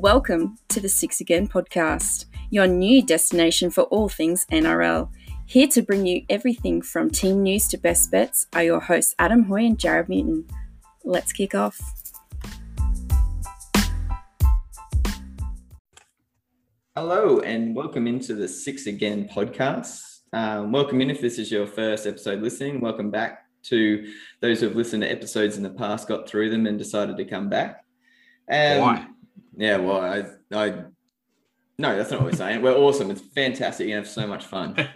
Welcome to the Six Again podcast, your new destination for all things NRL. Here to bring you everything from team news to best bets are your hosts Adam Hoy and Jared Newton. Let's kick off. Hello, and welcome into the Six Again podcast. Um, welcome in if this is your first episode listening. Welcome back to those who have listened to episodes in the past, got through them, and decided to come back. Um, Why? Yeah, well, I, I, no, that's not what we're saying. We're awesome. It's fantastic. You have so much fun.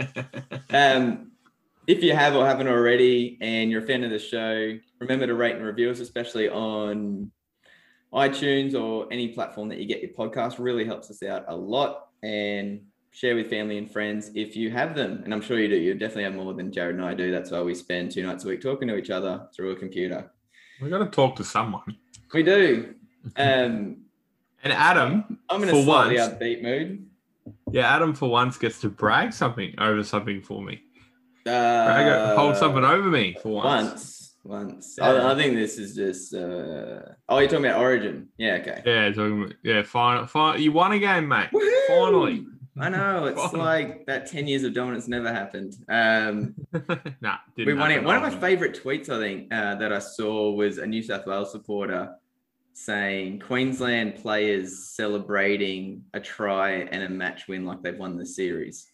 Um, if you have or haven't already, and you're a fan of the show, remember to rate and review us, especially on iTunes or any platform that you get your podcast. Really helps us out a lot. And share with family and friends if you have them. And I'm sure you do. You definitely have more than Jared and I do. That's why we spend two nights a week talking to each other through a computer. we got to talk to someone. We do. Um, And Adam, I'm in a For slightly once. upbeat mood. yeah, Adam for once gets to brag something over something for me. Uh, Brag, hold something over me for once. Once, once. Yeah. I, I think this is just. Uh... Oh, you're talking about Origin? Yeah. Okay. Yeah, talking about- yeah, fine, fine. You won a game, mate. Woohoo! Finally. I know it's Finally. like that ten years of dominance never happened. Um, nah, didn't we won it. One of my favorite tweets, I think, uh, that I saw was a New South Wales supporter saying Queensland players celebrating a try and a match win like they've won the series.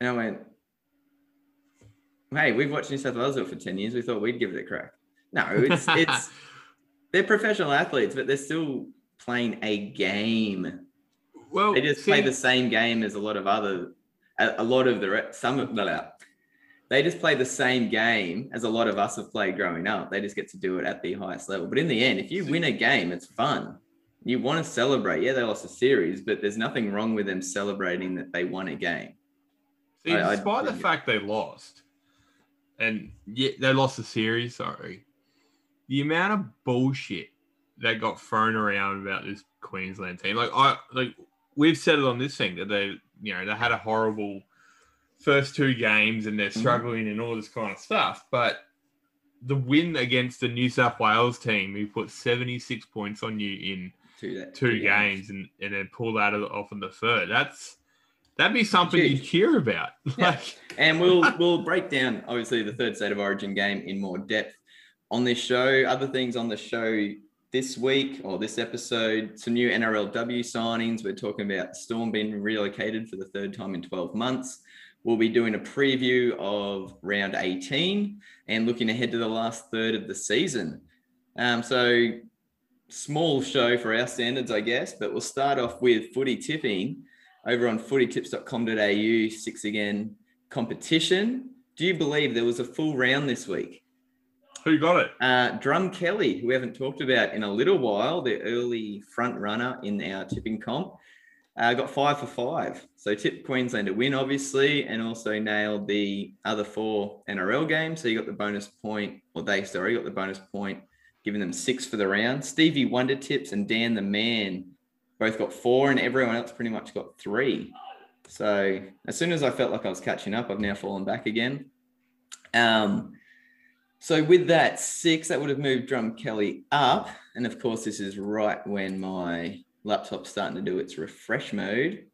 And I went, "Hey, we've watched New South Wales do it for ten years. We thought we'd give it a crack." No, it's it's they're professional athletes, but they're still playing a game. well, They just play the same game as a lot of other, a, a lot of the some of they just play the same game as a lot of us have played growing up. They just get to do it at the highest level. But in the end, if you win a game, it's fun. You want to celebrate. Yeah, they lost a series, but there's nothing wrong with them celebrating that they won a game. see, I- I- despite the yeah. fact they lost, and yeah, they lost the series. Sorry, the amount of bullshit that got thrown around about this Queensland team, like I like we've said it on this thing that they, you know, they had a horrible first two games and they're Mhm. struggling and all this kind of stuff, but the win against the New South Wales team who put 76 points on you in To that two games and, and then pull that off in the third. That's that'd be something Huge. you'd cheer about. Yeah. Like and we'll we'll break down obviously the third state of origin game in more depth on this show. Other things on the show this week or this episode, some new NRLW signings. We're talking about Storm being relocated for the third time in 12 months. We'll be doing a preview of round 18 and looking ahead to the last third of the season. Um, so small show for our standards, I guess, but we'll start off with footy tipping over on footytips.com.au, six again competition. Do you believe there was a full round this week? who got it? Uh, Drum Kelly, who we haven't talked about in a little while, the early front runner in our tipping comp, uh, got five for five. So tipped Queensland to win, obviously, and also nailed the other four NRL games. So you got the bonus point, or they, sorry, got the bonus point, giving them six for the round. Stevie Wonder tips and Dan the Man both got four, and everyone else pretty much got three. So as soon as I felt like I was catching up, I've now fallen back again. Um, so with that six, that would have moved Drum Kelly up. And of course, this is right when my laptop's starting to do its refresh mode.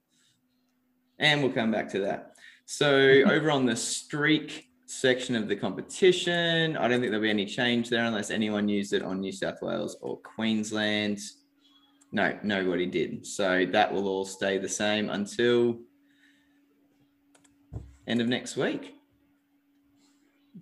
And we'll come back to that. So over on the streak section of the competition, I don't think there'll be any change there unless anyone used it on New South Wales or Queensland. No, nobody did. So that will all stay the same until end of next week.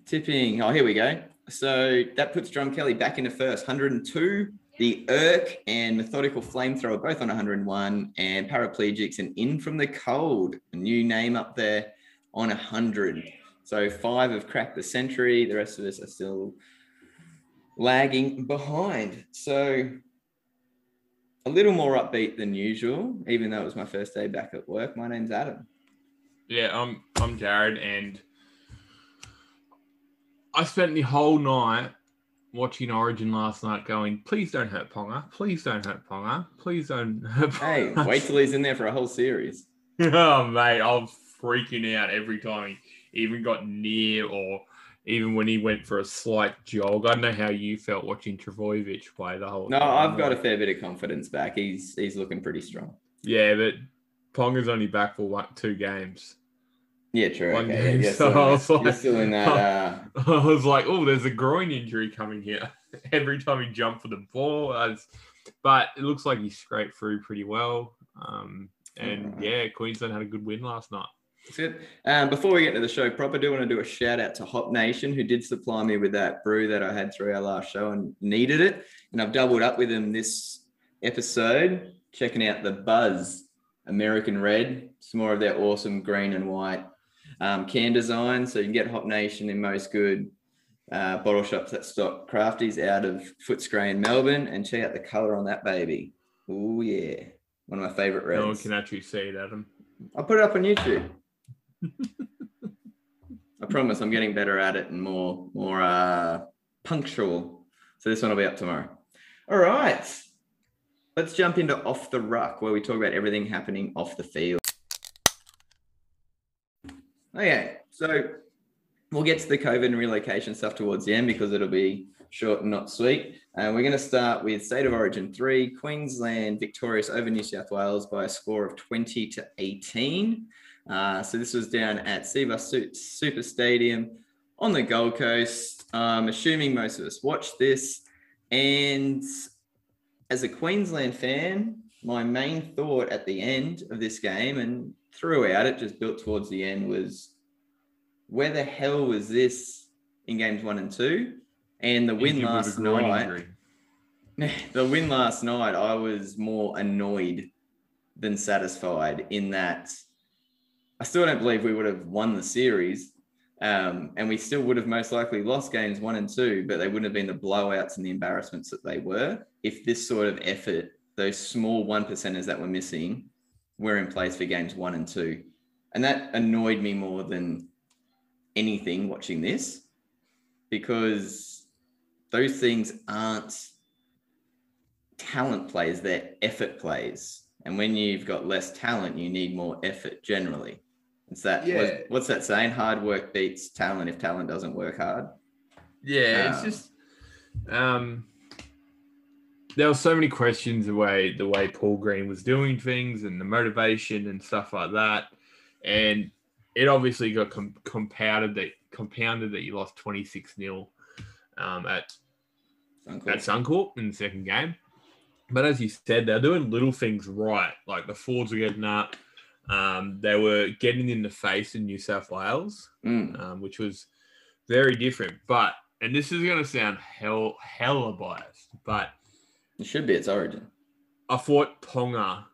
Tipping. Oh, here we go. So that puts Drum Kelly back into first, 102. The Irk and Methodical Flamethrower both on 101, and Paraplegics and In from the Cold, a new name up there on 100. So five have cracked the century. The rest of us are still lagging behind. So a little more upbeat than usual, even though it was my first day back at work. My name's Adam. Yeah, I'm I'm Jared and I spent the whole night watching Origin last night going, please don't hurt Ponga. Please don't hurt Ponga. Please don't hurt Hey, Ponga. wait till he's in there for a whole series. oh mate, I was freaking out every time he even got near or even when he went for a slight jog. I don't know how you felt watching Trbojevic play the whole No, time. I've got a fair bit of confidence back. He's he's looking pretty strong. Yeah, but Ponga's only back for one, two games. Yeah, true. Okay, yeah, so I was like- still in that. Uh, I was like, oh, there's a groin injury coming here. Every time he jumped for the ball, was- but it looks like he scraped through pretty well. Um, and Alright. yeah, Queensland had a good win last night. That's good. Um, before we get to the show proper, I do want to do a shout out to Hop Nation, who did supply me with that brew that I had through our last show and needed it. And I've doubled up with them this episode, checking out the Buzz American Red. Some more of their awesome green and white um, can design. So you can get Hop Nation in most good uh, bottle shops that stock crafties out of Footscray in Melbourne. And check out the color on that baby. Oh, yeah. One of my favorite reds. No one can actually see it, Adam. I'll put it up on YouTube. I promise I'm getting better at it and more more uh punctual. So this one will be up tomorrow. All right. Let's jump into off the ruck where we talk about everything happening off the field. Okay, so we'll get to the COVID and relocation stuff towards the end because it'll be short and not sweet. And we're going to start with State of Origin 3, Queensland victorious over New South Wales by a score of 20 to 18. Uh, so this was down at Cbus Super Stadium on the Gold Coast. I'm assuming most of us watched this. And as a Queensland fan, my main thought at the end of this game and throughout it, just built towards the end, was where the hell was this in games one and two? And the win Injured with a last night, the win last night, I was more annoyed than satisfied in that I still don't believe we would have won the series. Um, and we still would have most likely lost games one and two, but they wouldn't have been the blowouts and the embarrassments that they were if this sort of effort, those small one percenters that were missing, were in place for games one and two. And that annoyed me more than anything watching this because those things aren't talent plays, they're effort plays. And when you've got less talent, you need more effort generally. It's that Yeah. what's, that saying? Hard work beats talent if talent doesn't work hard. Yeah, Um, it's just um there were so many questions the way the way Paul Green was doing things and the motivation and stuff like that, and it obviously got com- compounded that compounded that you lost twenty six 0 um, at Uncle. at Suncorp in the second game. But as you said, they're doing little things right. Like the Fords were getting up. Um, they were getting in the face in New South Wales Mm. um, which was very different. But and this is going to sound hell hella biased, but It should be its origin. I thought Ponga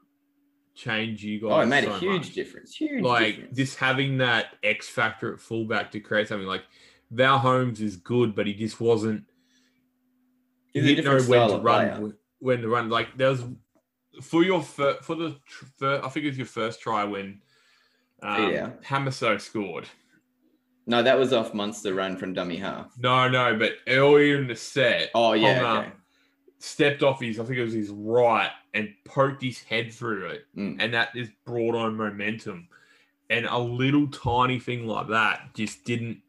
changed you guys. Oh, it made so a huge much. difference. Huge Like difference. just having that X factor at fullback to create something. Like Val Holmes is good, but he just wasn't. He's he didn't know when to run. player. When to run, like there was for your fir- for the tr- fir- I think it was your first try when um, Yeah. Hamaso scored. No, that was off Munster run from dummy half. No, no, but earlier in the set, Oh yeah, Ponga okay. Stepped off his, I think it was his right, and poked his head through it, Mm. and that just brought on momentum. And a little tiny thing like that just didn't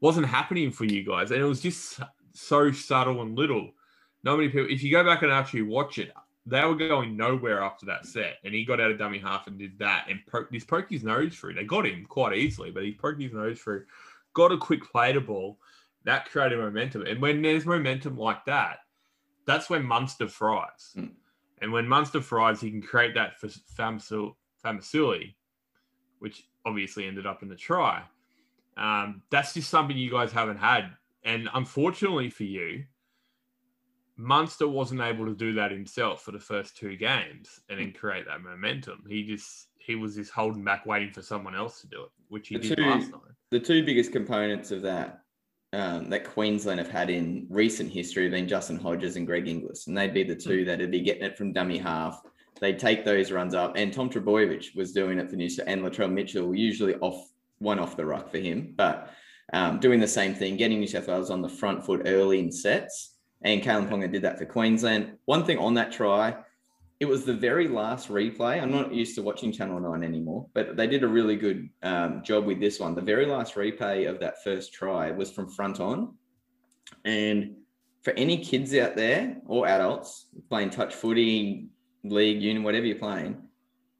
wasn't happening for you guys, and it was just so subtle and little. Not many people. If you go back and actually watch it, they were going nowhere after that set, and he got out of dummy half and did that, and poked, just poked his nose through. They got him quite easily, but he poked his nose through, got a quick play to ball, that created momentum. And when there's momentum like that, that's when Munster fries. Mm. And when Munster fries, he can create that for Famasul- Famasuli, which obviously ended up in the try. Um, that's just something you guys haven't had. And unfortunately for you, Munster wasn't able to do that himself for the first two games and then create that momentum. He just he was just holding back, waiting for someone else to do it, which he The did two- last night. the two biggest components of that um, that Queensland have had in recent history have been Justin Hodges and Greg Inglis, and they'd be the two that'd be getting it from dummy half. They'd take those runs up, and Tom Trbojevic was doing it for New South, and Latrell Mitchell usually off one off the ruck for him, but um, doing the same thing, getting New South Wales on the front foot early in sets. And Kalyn Ponga did that for Queensland. One thing on that try, it was the very last replay. I'm not used to watching Channel 9 anymore, but they did a really good um, job with this one. The very last replay of that first try was from front on. And for any kids out there or adults playing touch footy, league, union, whatever you're playing,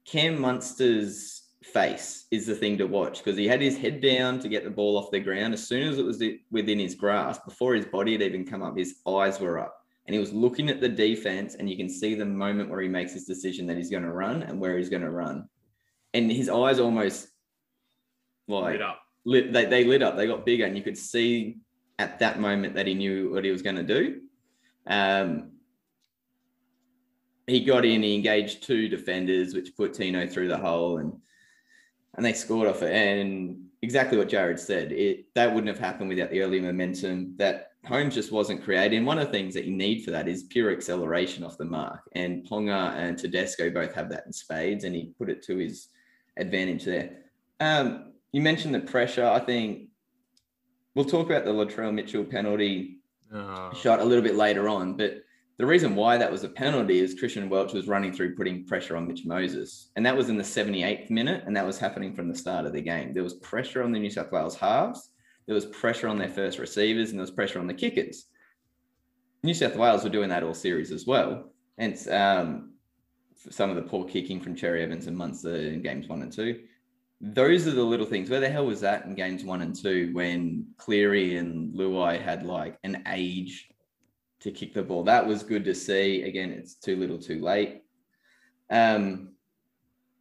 Cam Munster's face is the thing to watch because he had his head down to get the ball off the ground. As soon as it was within his grasp, before his body had even come up, his eyes were up and he was looking at the defense and you can see the moment where he makes his decision that he's going to run and where he's going to run. And his eyes almost like Lit up. lit they, they lit up. They got bigger and you could see at that moment that he knew what he was going to do. Um, he got in he engaged two defenders which put tino through the hole and and they scored off it. And exactly what jared said it that wouldn't have happened without the early momentum that Holmes just wasn't creating. And one of the things that you need for that is pure acceleration off the mark. And Ponga and Tedesco both have that in spades, and he put it to his advantage there. Um, you mentioned the pressure. I think we'll talk about the Latrell Mitchell penalty Oh. shot a little bit later on, but the reason why that was a penalty is Christian Welch was running through putting pressure on Mitch Moses. And that was in the 78th minute, and that was happening from the start of the game. There was pressure on the New South Wales halves there was pressure on their first receivers and there was pressure on the kickers. New South Wales were doing that all series as well. And um, some of the poor kicking from Cherry Evans and Munster in games one and two. Those are the little things. Where the hell was that in games one and two when Cleary and Luai had like an age to kick the ball? That was good to see. Again, it's too little too late. Um,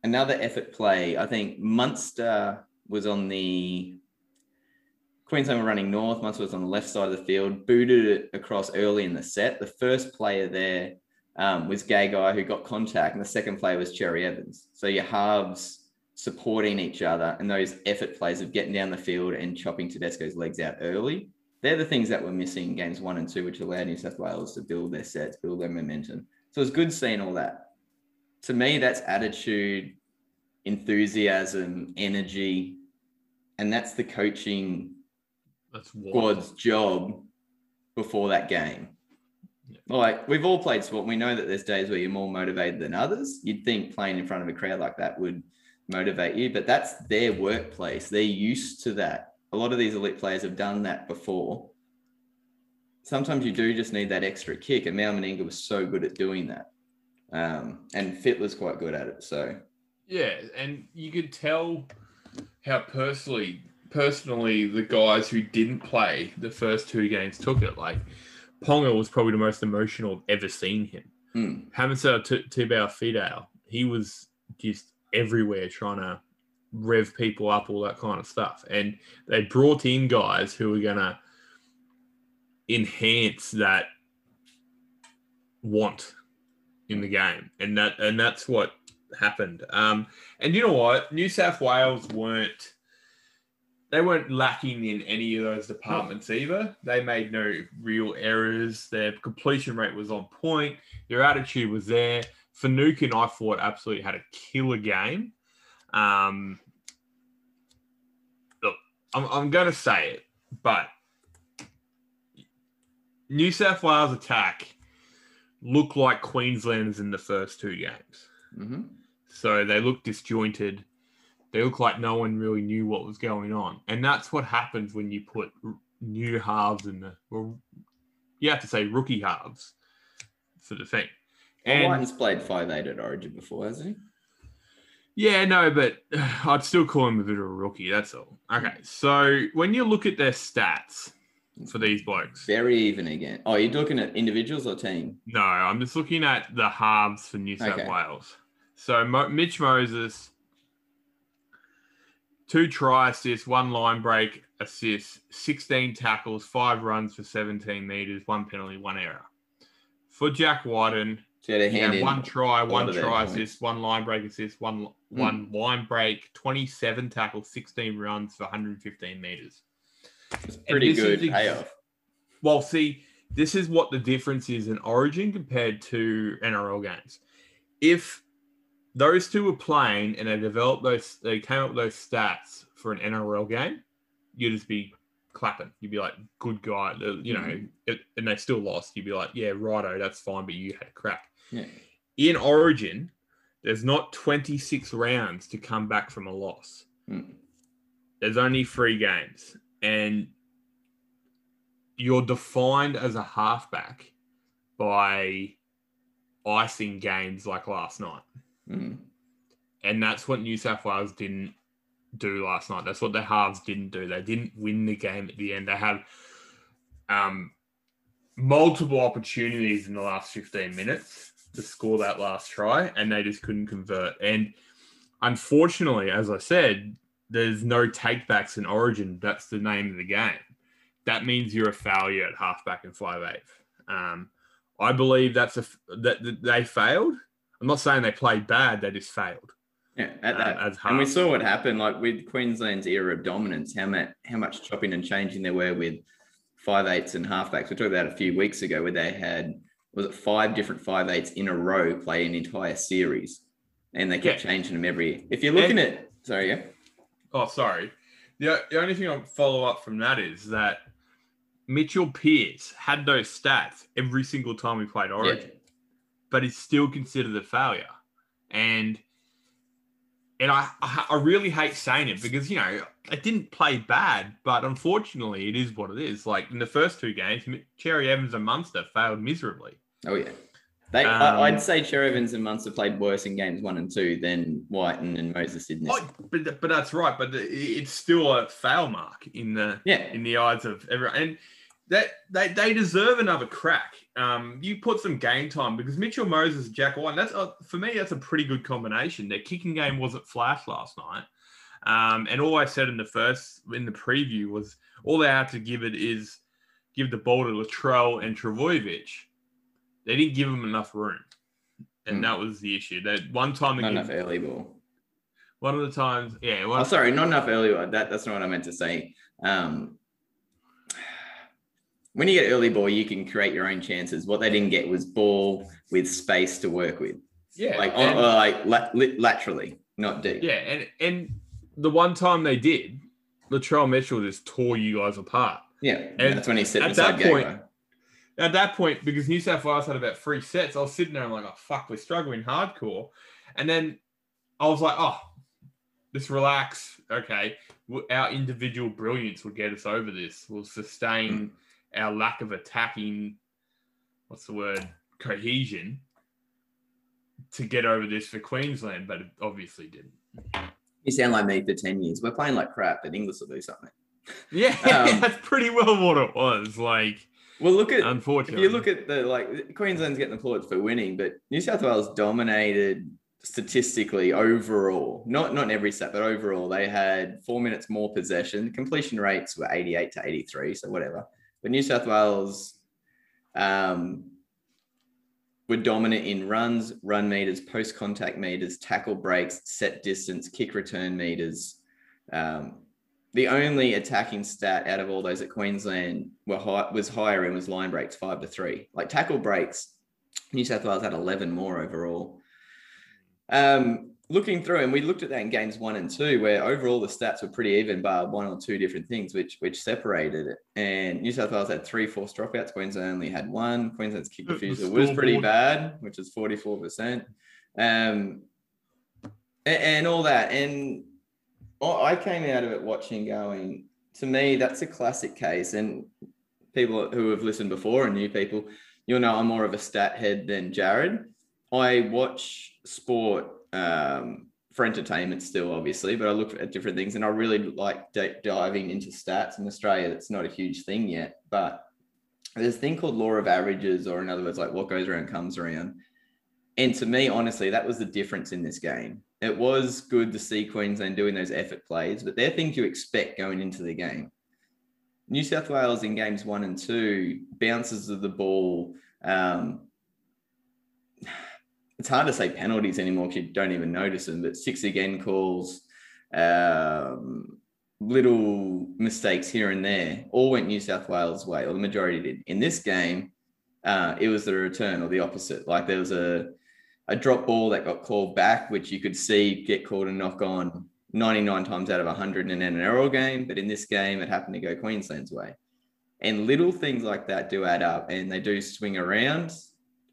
another effort play. I think Munster was on the Queensland were running north. Munster was on the left side of the field, booted it across early in the set. The first player there um, was guy who got contact, and the second player was Cherry Evans. So your halves supporting each other and those effort plays of getting down the field and chopping Tedesco's legs out early. They're the things that were missing in games one and two, which allowed New South Wales to build their sets, build their momentum. So it's good seeing all that. To me, that's attitude, enthusiasm, energy, and that's the coaching That's wild. squad's job before that game. Yeah. Like we've all played sport. We know that there's days where you're more motivated than others. You'd think playing in front of a crowd like that would motivate you, but that's their workplace. They're used to that. A lot of these elite players have done that before. Sometimes you do just need that extra kick, and Mal Meninga was so good at doing that. Um, and Fit was quite good at it. So Yeah, and you could tell how personally, personally, the guys who didn't play the first two games took it. Like Ponga was probably the most emotional I've ever seen him. Haven't said to Tibau Fidel. He was just everywhere trying to rev people up, all that kind of stuff. And they brought in guys who were gonna enhance that want in the game. And that and that's what happened. Um, and you know what? New South Wales weren't they weren't lacking in any of those departments either. They made no real errors. Their completion rate was on point. Their attitude was there. Fanukin, I thought, absolutely had a killer game. Um, look, I'm, I'm going to say it, but New South Wales attack looked like Queenslanders in the first two games. mhm. So they look disjointed. They look like no one really knew what was going on. And that's what happens when you put new halves in the, well, you have to say rookie halves for the thing. Well, And Wighton's played five eight at Origin before, hasn't he? yeah, no, but I'd still call him a bit of a rookie. That's all. Okay. So when you look at their stats for these blokes, Very even again. Oh, you're looking at individuals or team? No, I'm just looking at the halves for New South Okay. Wales. So Mo- Mitch Moses, two try assists, one line break assist, 16 tackles, five runs for 17 meters, one penalty, one error. For Jack Wighton, So you had a hand had in. one try, one try points. assist, one line break assist, one Hmm. one line break, 27 tackles, 16 runs for 115 meters. It's pretty good ex- payoff. Well, see, this is what the difference is in Origin compared to NRL games. If those two were playing and they developed those, they came up with those stats for an NRL game, you'd just be clapping. You'd be like, "Good guy," you know. Mhm. it- and they still lost. You'd be like, "Yeah, righto, that's fine," but you had a crack. Yeah. in Origin, there's not 26 rounds to come back from a loss. Mm. There's only three games, and you're defined as a halfback by icing games like last night. Mm. And that's what New South Wales didn't do last night. That's what the halves didn't do. They didn't win the game at the end. They had um, multiple opportunities in the last 15 minutes to score that last try, and they just couldn't convert. And unfortunately, as I said, there's no takebacks in Origin. That's the name of the game. That means you're a failure at halfback and five. Um, I believe that's a that, that they failed. I'm not saying they played bad; they just failed. Yeah, at that. Uh, and we saw what happened, like with Queensland's era of dominance, how much how much chopping and changing there were with five eights and halfbacks. We talked about a few weeks ago where they had was it five different five eights in a row play an entire series, and they kept Yeah. changing them every. If you're looking at sorry, yeah, Oh, sorry. The, the only thing I'll follow up from that is that Mitchell Pearce had those stats every single time we played Origin, but he's still considered a failure. And and I, I I really hate saying it because you know it didn't play bad, but unfortunately it is what it is. Like in the first two games, Cherry Evans and Munster failed miserably. oh yeah. They, Um, I, I'd say Cherry Evans and Munster played worse in games one and two than Wighton and Moses did. Oh, but but that's right. But the, it's still a fail mark in the yeah, in the eyes of everyone. And that they, they deserve another crack. Um, you put some game time because Mitchell Moses, Jack White, that's a, for me, that's a pretty good combination. Their kicking game wasn't flash last night. Um, and all I said in the first, in the preview was all they had to give it is give the ball to Latrell and Trbojevic. They didn't give them enough room. And Hmm. that was the issue. That one time, not against, enough early ball. one of the times, yeah, Oh, sorry, not enough early. That that's not what I meant to say. Um, when you get early ball, you can create your own chances. What they didn't get was ball with space to work with, yeah, like and- like la- laterally, not deep. Yeah, and and the one time they did, Latrell Mitchell just tore you guys apart. yeah. And that's when he sit at that point-. At that point, because New South Wales had about three sets, I was sitting there and like, oh fuck, we're struggling hardcore. And then I was like, oh, just relax. Okay, our individual brilliance will get us over this. We'll sustain mm. Our lack of attacking. What's the word? Cohesion to get over this for Queensland, but it obviously didn't. You sound like me for ten years. We're playing like crap, but Inglis will do something. Yeah, Um, that's pretty well what it was. Like, Well, look at unfortunately, if you look at the like Queensland's getting applauded for winning, but New South Wales dominated statistically overall. Not not in every set, but overall, they had four minutes more possession. Completion rates were 88 to 83, so whatever. But New South Wales um, were dominant in runs, run meters, post contact meters, tackle breaks, set distance, kick return meters. Um, the only attacking stat out of all those at Queensland were high, was higher and was line breaks five to three. Like tackle breaks, New South Wales had 11 more overall. Um, looking through, and we looked at that in games one and two, where overall the stats were pretty even, bar one or two different things, which which separated it. And New South Wales had three forced dropouts. Queensland only had one. Queensland's kick refusal was pretty bad, which is 44%. Um, a- and all that. And I I came out of it watching, going, to me, that's a classic case. And people who have listened before and new people, you'll know I'm more of a stat head than Jared. I watch sport um, for entertainment still, obviously, but I look at different things and I really like d- diving into stats. In Australia, it's not a huge thing yet, but there's a thing called law of averages, or in other words, like what goes around comes around. And to me, honestly, that was the difference in this game. It was good to see Queensland doing those effort plays, but they're things you expect going into the game. New South Wales in games one and two, bounces of the ball. Um, it's hard to say penalties anymore because you don't even notice them, but six again calls, um, little mistakes here and there, all went New South Wales' way, or the majority did. In this game, uh, it was the return or the opposite. Like there was a a drop ball that got called back, which you could see get called and knock on 99 times out of 100 in an NRL game. But in this game, it happened to go Queensland's way. And little things like that do add up and they do swing around,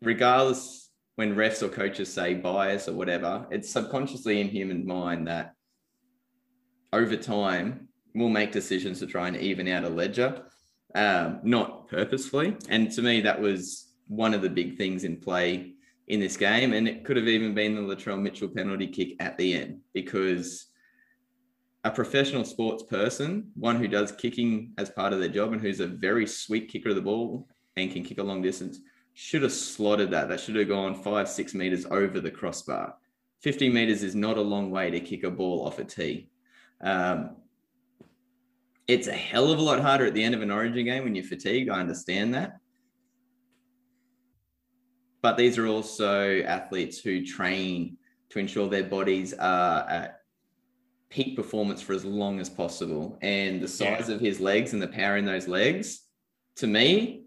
regardless when refs or coaches say bias or whatever, it's subconsciously in human mind that over time we'll make decisions to try and even out a ledger, um, not purposefully. And to me, that was one of the big things in play in this game. And it could have even been the Latrell Mitchell penalty kick at the end because a professional sports person, one who does kicking as part of their job and who's a very sweet kicker of the ball and can kick a long distance, should have slotted that. That should have gone five, six meters over the crossbar. 50 meters is not a long way to kick a ball off a tee. Um, it's a hell of a lot harder at the end of an origin game when you're fatigued. I understand that. But these are also athletes who train to ensure their bodies are at peak performance for as long as possible. And the size yeah. of his legs and the power in those legs, to me,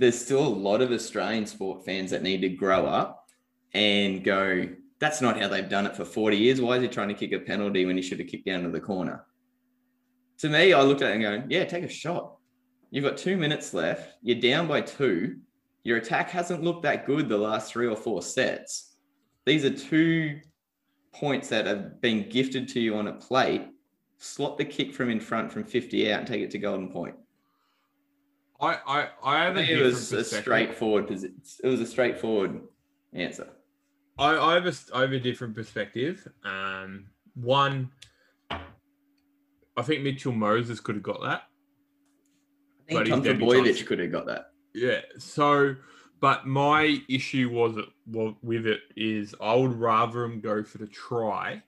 there's still a lot of Australian sport fans that need to grow up and go, that's not how they've done it for 40 years. Why is he trying to kick a penalty when he should have kicked down to the corner? To me, I looked at it and going, yeah, take a shot. You've got two minutes left. You're down by two. Your attack hasn't looked that good the last three or four sets. These are two points that have been gifted to you on a plate. Slot the kick from in front from 50 out and take it to golden point. I I, I have a it was a straightforward it was a straightforward answer. I, I have a I have a different perspective. Um, one, I think Mitchell Moses could have got that. I think Tom Trbojevic could have got that. Yeah. So, but my issue was well, with it is I would rather him go for the try,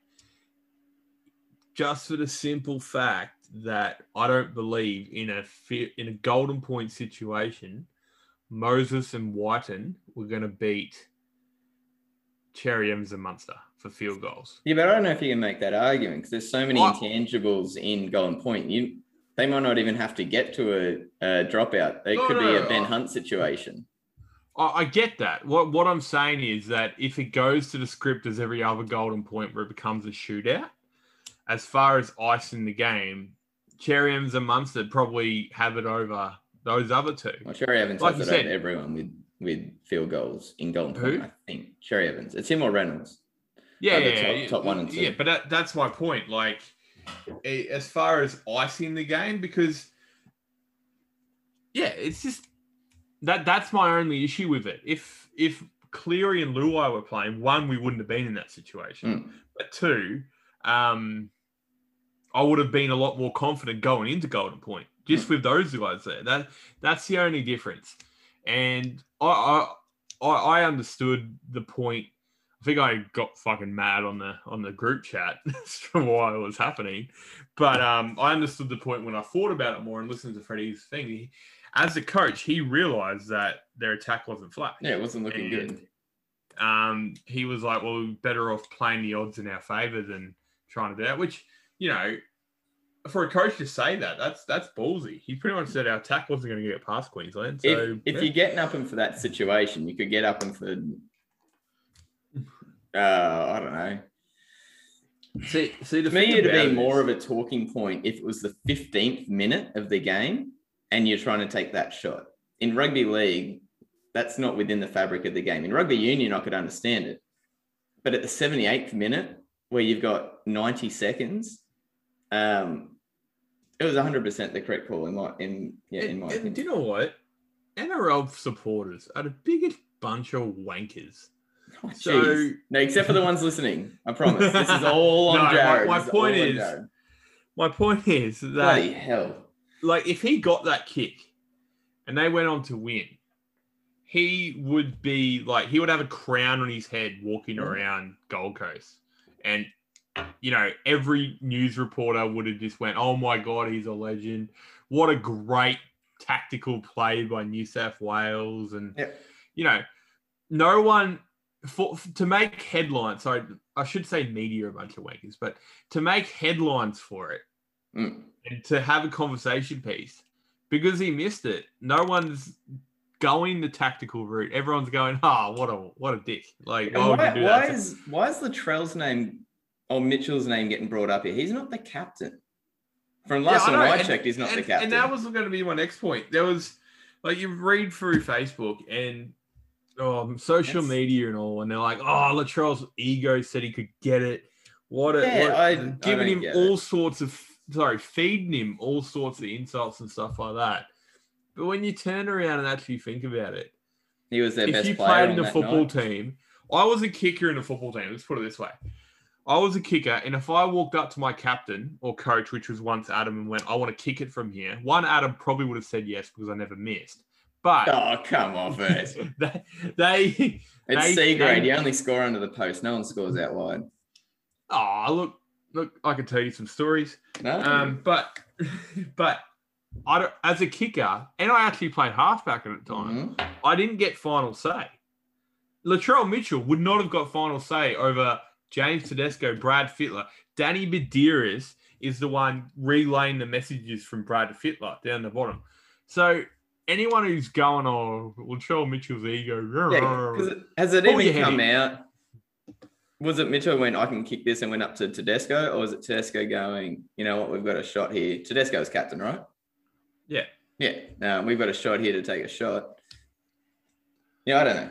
just for the simple fact that I don't believe in a in a golden point situation, Moses and Wighton were going to beat Cherry Evans and Munster for field goals. Yeah, but I don't know if you can make that argument because there's so many I, intangibles in Golden Point. You they might not even have to get to a, a dropout. It no, could no, be a Ben Hunt situation. I, I get that. What what I'm saying is that if it goes to the script as every other Golden Point where it becomes a shootout, as far as ice in the game, Cherry Evans and Munster probably have it over those other two. Well, Cherry Evans like has it said, over everyone with with field goals in Golden Point. I think Cherry Evans. It's him or Reynolds. Yeah, yeah, top, top, one and two. Yeah, but that, that's my point. Like, as far as icing the game, because yeah, it's just that that's my only issue with it. If if Cleary and Luai were playing, one, we wouldn't have been in that situation. Mm. But two, um, I would have been a lot more confident going into Golden Point just with those guys there. That that's the only difference. And I, I I understood the point. I think I got fucking mad on the on the group chat from why it was happening, but um, I understood the point when I thought about it more and listened to Freddie's thing. He, as a coach, he realized that their attack wasn't flat. Yeah, it wasn't looking and, good. Um, he was like, "Well, we're better off playing the odds in our favor than trying to do that." Which, you know, for a coach to say that, that's that's ballsy. He pretty much said our attack wasn't going to get past Queensland. So if, if yeah. you're getting up him for that situation, you could get up him for uh, I don't know. See, see, the me, it'd be more of a talking point if it was the 15th minute of the game and you're trying to take that shot. In rugby league, that's not within the fabric of the game. In rugby union, I could understand it. But at the 78th minute, where you've got 90 seconds, um, it was 100% the correct call in my in yeah in my and, opinion. do you know what? NRL supporters are the biggest bunch of wankers. Oh, so no, except for the ones listening, I promise. This is all on no, Jared. My, my point is, my point is that bloody hell. Like if he got that kick, and they went on to win, he would be like he would have a crown on his head walking mm. around Gold Coast, and you know, every news reporter would have just went, "Oh my god, he's a legend! What a great tactical play by New South Wales!" And you know, no one for to make headlines. So I should say media a bunch of wankers, but to make headlines for it mm. and to have a conversation piece because he missed it. No one's going the tactical route. Everyone's going, "Ah, oh, what a what a dick!" Like, why, why, why is why is Latrell's name oh, Mitchell's name getting brought up here. He's not the captain. From last yeah, time I, I checked, he's not and, the captain. And that was going to be my next point. There was like you read through Facebook and oh, social That's- media and all, and they're like, "Oh, Latrell's ego said he could get it." What? A, Yeah, what I- I giving don't him all sorts of sorry, feeding him all sorts of insults and stuff like that. But when you turn around and actually think about it, He was their if best you player played in the football night. team, I was a kicker in a football team. Let's put it this way. I was a kicker, and if I walked up to my captain or coach, which was once Adam, and went, I want to kick it from here, one Adam probably would have said yes because I never missed. But Oh, come off it. they, they It's They- C grade. they- You only score under the post. No one scores out wide. oh look, look, I can tell you some stories. No. Um, but but I don't, as a kicker, and I actually played halfback at the time. Mhm. I didn't get final say. Latrell Mitchell would not have got final say over James Tedesco, Brad Fittler. Danny Medeiros is the one relaying the messages from Brad Fittler down the bottom. So anyone who's going, oh, Latrell Mitchell's ego, Yeah, it- has it even come in. out? Was it Mitchell went, I can kick this and went up to Tedesco? Or was it Tedesco going, you know what, we've got a shot here? Tedesco's captain, right? Yeah. Yeah. No, we've got a shot here to take a shot. Yeah, I don't know.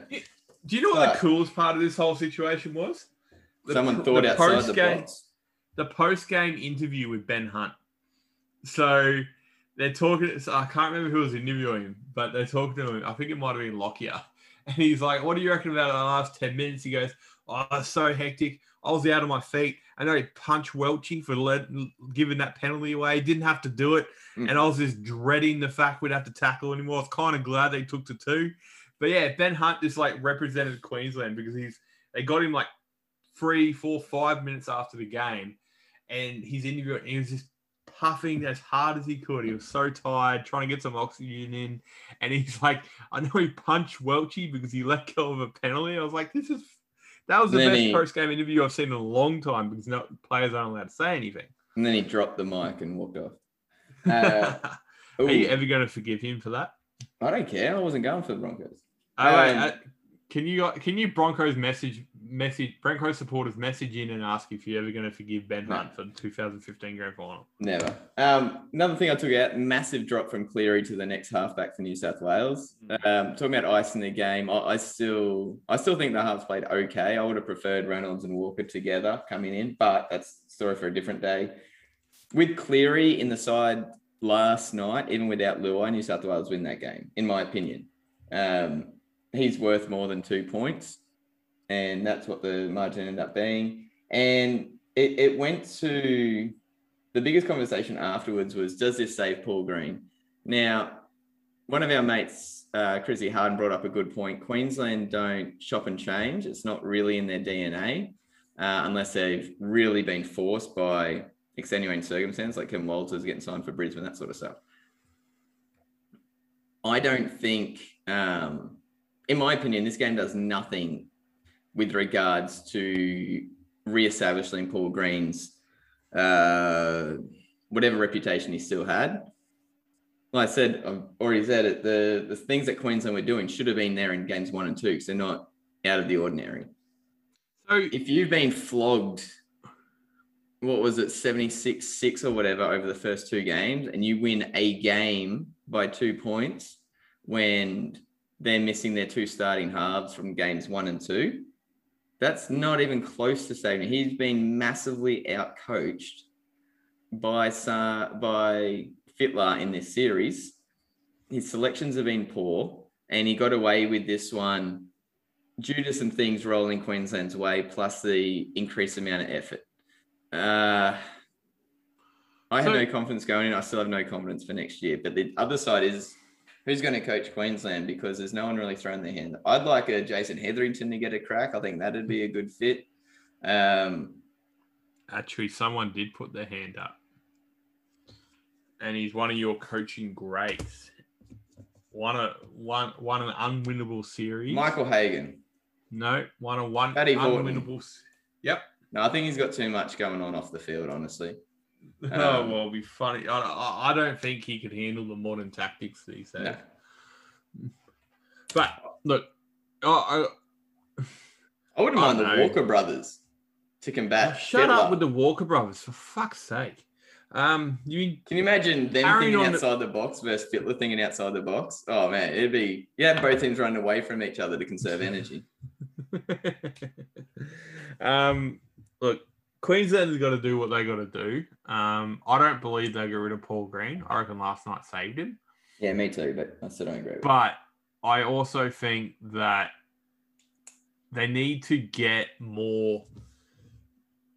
Do you know what But- the coolest part of this whole situation was? The Someone thought the outside the post-game- box. the post game interview with Ben Hunt. So they're talking. So I can't remember who was interviewing him, but they're talking to him. I think it might have been Lockyer. And he's like, What do you reckon about the last 10 minutes? He goes, Oh, it's so hectic. I was out of my feet. I know he punched Welchie for let, giving that penalty away. He didn't have to do it. Mm. And I was just dreading the fact we'd have to tackle anymore. I was kind of glad they took to two. But yeah, Ben Hunt just like represented Queensland because he's they got him like three, four, five minutes after the game, and he's interviewing. He was just puffing as hard as he could. He was so tired, trying to get some oxygen in, and he's like, "I know he punched Welchie because he let go of a penalty." I was like, "This is." That was the best he- post game interview I've seen in a long time because no players aren't allowed to say anything. And then he dropped the mic and walked off. Uh, Are you ever going to forgive him for that? I don't care. I wasn't going for the Broncos. Oh, wait, Um, uh, can you can you Broncos message message Broncos supporters message in and ask if you're ever going to forgive Ben No. Hunt for the 2015 grand final? Never. Um, another thing I took out, massive drop from Cleary to the next halfback for New South Wales. Um, talking about ice in the game, I, I still I still think the halves played okay. I would have preferred Reynolds and Walker together coming in, but that's story for a different day. With Cleary in the side last night, even without Luai, New South Wales win that game, in my opinion. Um, he's worth more than two points, and that's what the margin ended up being. And it, it went to the biggest conversation afterwards was does this save Paul Green? Now, one of our mates, uh, Chrissy Harden, brought up a good point. Queensland don't shop and change. It's not really in their DNA uh, unless they've really been forced by extenuating circumstances, like Kim Walters getting signed for Brisbane, that sort of stuff. I don't think, um, in my opinion, this game does nothing with regards to re-establishing Paul Green's uh, whatever reputation he still had. Like I said, I've already said it. The the things that Queensland were doing should have been there in games one and two because they're not out of the ordinary. So If you've been flogged, what was it, 76 6 or whatever over the first two games, and you win a game by two points when they're missing their two starting halves from games one and two, that's not even close to saving. He's been massively outcoached by by Fittler in this series. His selections have been poor, and he got away with this one due to some things rolling Queensland's way, plus the increased amount of effort. Uh, I So- have no confidence going in. I still have no confidence for next year. But the other side is who's going to coach Queensland because there's no one really throwing their hand. I'd like a Jason Hetherington to get a crack. I think that'd be a good fit. Um, actually, someone did put their hand up, and he's one of your coaching greats. Won a one won an unwinnable series. Michael Hagan. no, won a one Paddy Horton. unwinnable. s- Yep. No, I think he's got too much going on off the field, honestly. Oh Um, well, it'd be funny. I, I, I don't think he could handle the modern tactics these days. No. But look, oh, I wouldn't I mind the. Walker brothers to I, combat. shut Fittler. up with the Walker brothers for fuck's sake. Um, you Can you imagine them thinking on the- outside the box versus Fittler thinking outside the box? Oh man, it'd be yeah, both teams running away from each other to conserve energy. um, look, Queensland's got to do what they got to do. Um, I don't believe they got rid of Paul Green. I reckon last night saved him. Yeah, me too, but I still don't agree. With But I also think that they need to get more.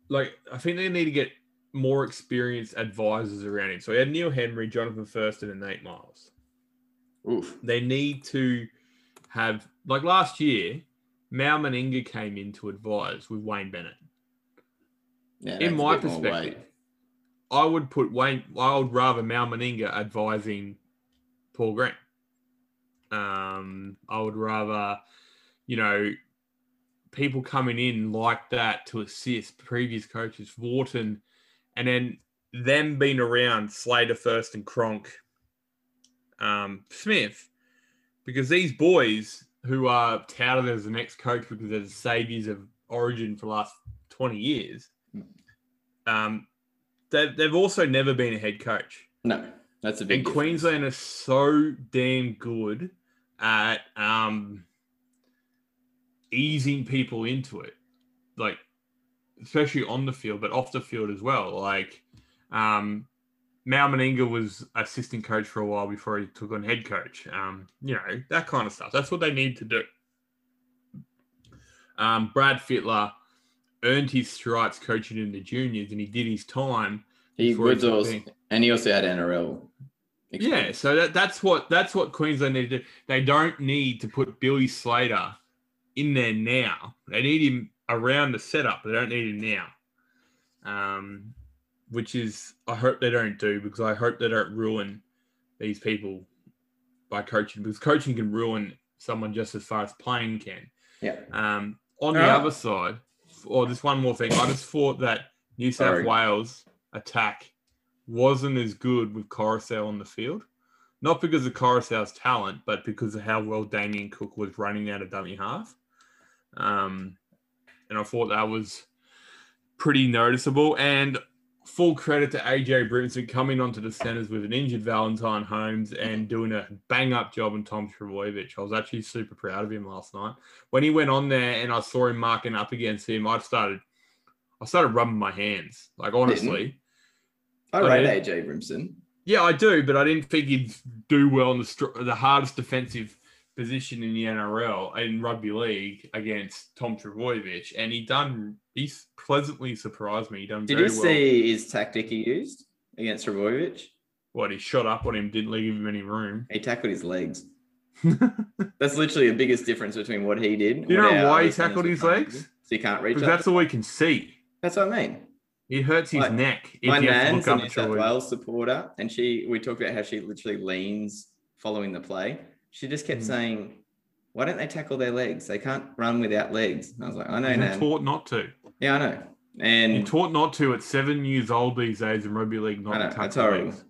Like, I think they need to get more experienced advisors around him. So we had Neil Henry, Johnathan Thurston, and Nate Myles. Oof. They need to have, like last year, Mal Meninga came in to advise with Wayne Bennett. Yeah, In my perspective. I would put Wayne. I would rather Mal Meninga advising Paul Green. Um, I would rather, you know, people coming in like that to assist previous coaches, Wharton, and then them being around Slater first and Cronk, um, Smith, because these boys who are touted as the next coach because they're the saviors of Origin for the last twenty years. Um, they've, they've also never been a head coach. No, that's a big. And difference. Queensland is so damn good at um, easing people into it, like especially on the field, but off the field as well. Like um, Mal Meninga was assistant coach for a while before he took on head coach. Um, you know that kind of stuff. That's what they need to do. Um, Brad Fittler earned his stripes coaching in the juniors, and he did his time. he was also, and he also had NRL. Yeah, so that, that's what that's what Queensland need to do. They don't need to put Billy Slater in there now. They need him around the setup. They don't need him now. Um, which is I hope they don't do because I hope they don't ruin these people by coaching because coaching can ruin someone just as far as playing can. yeah. Um, on the Yeah. other side, or just one more thing, I just thought that New South Sorry. Wales attack wasn't as good with Koroisau on the field. Not because of Koroisau's talent, but because of how well Damien Cook was running out of dummy half. Um, and I thought that was pretty noticeable. And full credit to AJ Brimson coming onto the centers with an injured Valentine Holmes and doing a bang up job on Tom Trbojevic. I was actually super proud of him last night. When he went on there and I saw him marking up against him, I started I started rubbing my hands. Like honestly. I rate. AJ Brimson. Yeah, I do, but I didn't think he'd do well in the the hardest defensive position in the NRL in rugby league against Tom Trbojevic, and he done. He's pleasantly surprised me. He done Did you well. see his tactic he used against Trbojevic? what he shot up on him? Didn't leave him any room. He tackled his legs. That's literally the biggest difference between what he did. and You know why he tackled his legs? So he can't reach up. that's all we can see. That's what I mean. It hurts his My- neck if My he nan's a New South Wales supporter, and she we talked about how she literally leans following the play. She just kept Mhm. saying, "Why don't they tackle their legs? They can't run without legs." And I was like, "I know, You're Nan. taught not to. Yeah, I know." And You're taught not to at seven years old these days in rugby league. Not I know, to that's horrible. legs.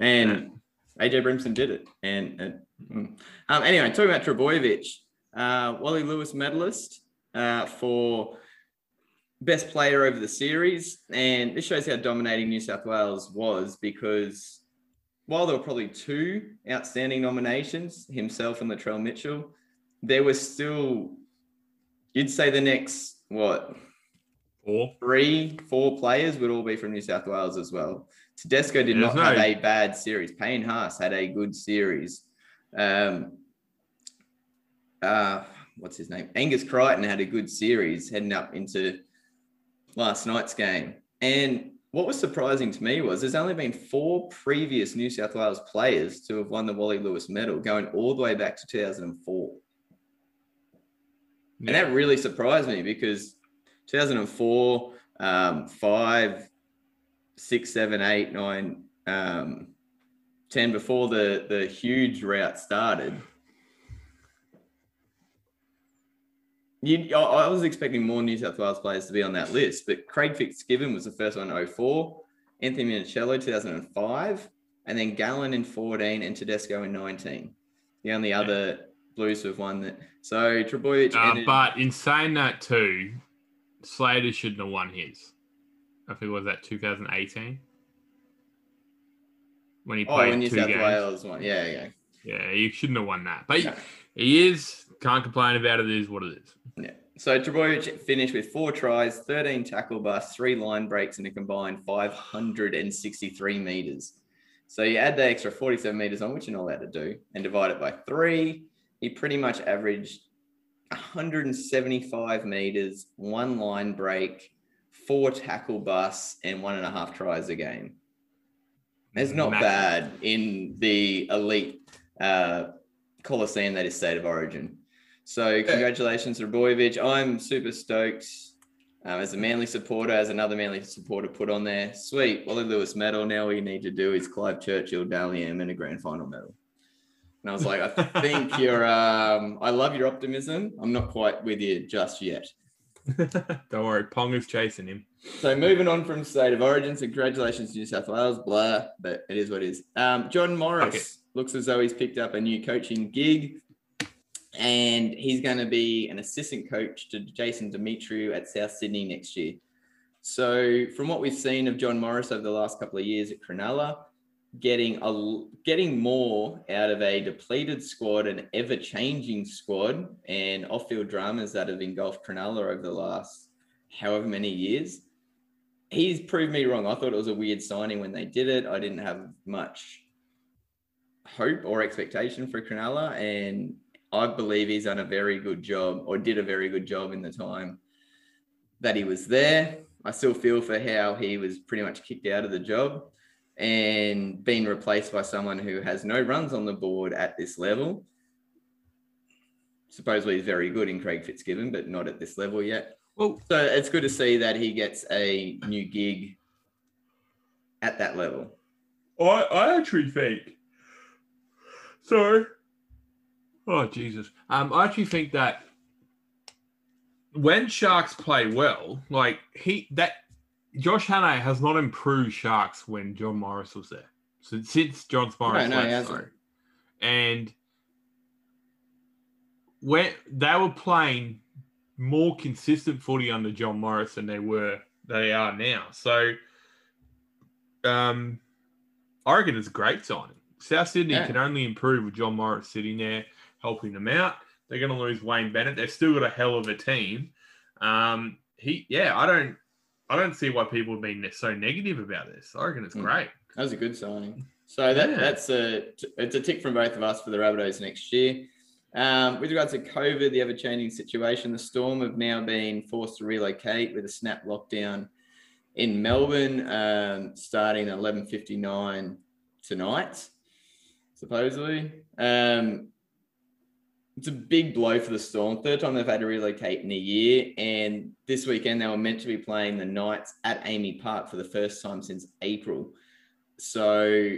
And AJ Brimson did it. And uh, mm. um, anyway, talking about Trbojevic, uh, Wally Lewis medalist uh, for best player over the series. And this shows how dominating New South Wales was because while there were probably two outstanding nominations, himself and Latrell Mitchell, there was still, you'd say the next, what, Or three, four players would all be from New South Wales as well. Tedesco did There's not have a bad series. Payne Haas had a good series. Um, uh, what's his name? Angus Crichton had a good series heading up into last night's game. And what was surprising to me was there's only been four previous New South Wales players to have won the Wally Lewis medal, going all the way back to 2004. And that really surprised me because 2004, um, five, six, seven, eight, nine, um, 10 before the, the huge route started. You, I was expecting more New South Wales players to be on that list, but Craig Fitzgibbon was the first one in 04, Anthony Minichiello 2005, and then Gallen in 14 and Tedesco in 19. The only other Blues who have won that. So Trbojevic Uh, ended- but in saying that too, Slater shouldn't have won his. I think it was that 2018. when he Oh, played in New two South games. Wales one. Yeah, yeah. Yeah, you shouldn't have won that, but No. he is. Can't complain about it. It is what it is. Yeah. So Trbojevic finished with four tries, 13 tackle busts, three line breaks, and a combined 563 meters. So you add the extra 47 meters on, which you're not allowed to do, and divide it by three. He pretty much averaged 175 meters, one line break, four tackle busts, and one and a half tries a game. That's not Massive. bad in the elite uh, Coliseum that is State of Origin. So congratulations to Boyovich. I'm super stoked. Um, as a Manly supporter, as another Manly supporter put on there, sweet, Wally Lewis medal. Now all you need to do is Clive Churchill, Dally M, and a grand final medal. And I was like, I think you're, um, I love your optimism. I'm not quite with you just yet. Don't worry, Pong is chasing him. So moving on from state of origin, so congratulations to New South Wales, blah, but it is what it is. Um, John Morris Okay. looks as though he's picked up a new coaching gig, and he's going to be an assistant coach to Jason Demetriou at South Sydney next year. So from what we've seen of John Morris over the last couple of years at Cronulla, getting a getting more out of a depleted squad, an ever-changing squad, and off-field dramas that have engulfed Cronulla over the last however many years. He's proved me wrong. I thought it was a weird signing when they did it. I didn't have much hope or expectation for Cronulla, and I believe he's done a very good job, or did a very good job in the time that he was there. I still feel for how he was pretty much kicked out of the job and being replaced by someone who has no runs on the board at this level. Supposedly he's very good in Craig Fitzgibbon, but not at this level yet. Well, So it's good to see that he gets a new gig at that level. I, I actually think. Sorry. Oh Jesus. Um, I actually think that when Sharks play well, like he that Josh Hannay has not improved Sharks when John Morris was there. So since John Morris No, no, left, sorry. And when they were playing more consistent footy under John Morris than they were they are now. So um I reckon it's a great signing. South Sydney Yeah. can only improve with John Morris sitting there helping them out. They're going to lose Wayne Bennett. They've still got a hell of a team. Um, he, yeah, I don't, I don't see why people have been so negative about this. I reckon it's Mm. great. That was a good signing. So that Yeah. that's a it's a tick from both of us for the Rabbitohs next year. Um, with regards to COVID, the ever-changing situation, the Storm have now been forced to relocate with a snap lockdown in Melbourne, um, starting at 11:59 tonight, supposedly. Um, it's a big blow for the Storm. Third time they've had to relocate in a year, and this weekend they were meant to be playing the Knights at AAMI Park for the first time since April. So,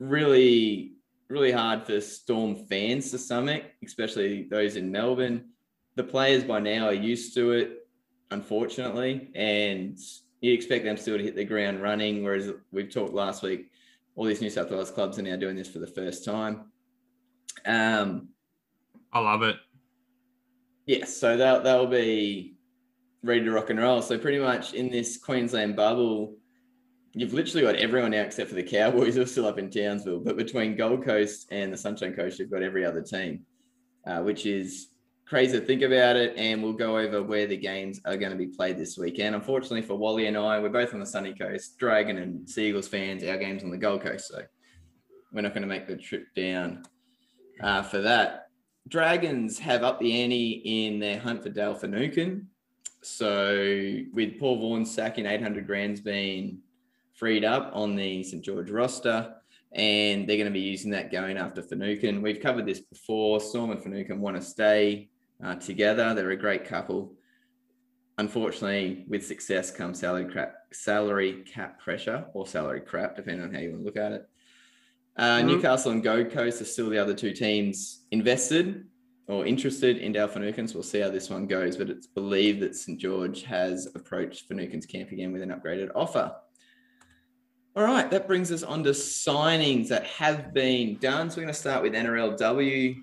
really, really hard for Storm fans to summit, especially those in Melbourne. The players by now are used to it, unfortunately, and you expect them still to hit the ground running. Whereas we've talked last week, all these New South Wales clubs are now doing this for the first time. Um, I love it. Yes, so they'll they'll be ready to rock and roll. So pretty much in this Queensland bubble, you've literally got everyone out except for the Cowboys who are still up in Townsville. But between Gold Coast and the Sunshine Coast, you've got every other team, uh, which is crazy to think about it. And we'll go over where the games are going to be played this weekend. Unfortunately for Wally and I, we're both on the sunny coast. Dragon and Seagulls fans, our game's on the Gold Coast, so we're not going to make the trip down uh, for that. Dragons have up the ante in their hunt for Dale Finucane. So with Paul Vaughan sacking 800 grand's been freed up on the St George roster, and they're going to be using that going after Finucane. We've covered this before. Storm and Finucane want to stay uh, together. They're a great couple. Unfortunately, with success comes salary crap, salary cap pressure or salary crap, depending on how you want to look at it. Uh, Mhm. Newcastle and Gold Coast are still the other two teams invested or interested in Dale Finucane. We'll see how this one goes. But it's believed that St George has approached Finucane's camp again with an upgraded offer. All right, that brings us on to signings that have been done. So we're going to start with NRLW.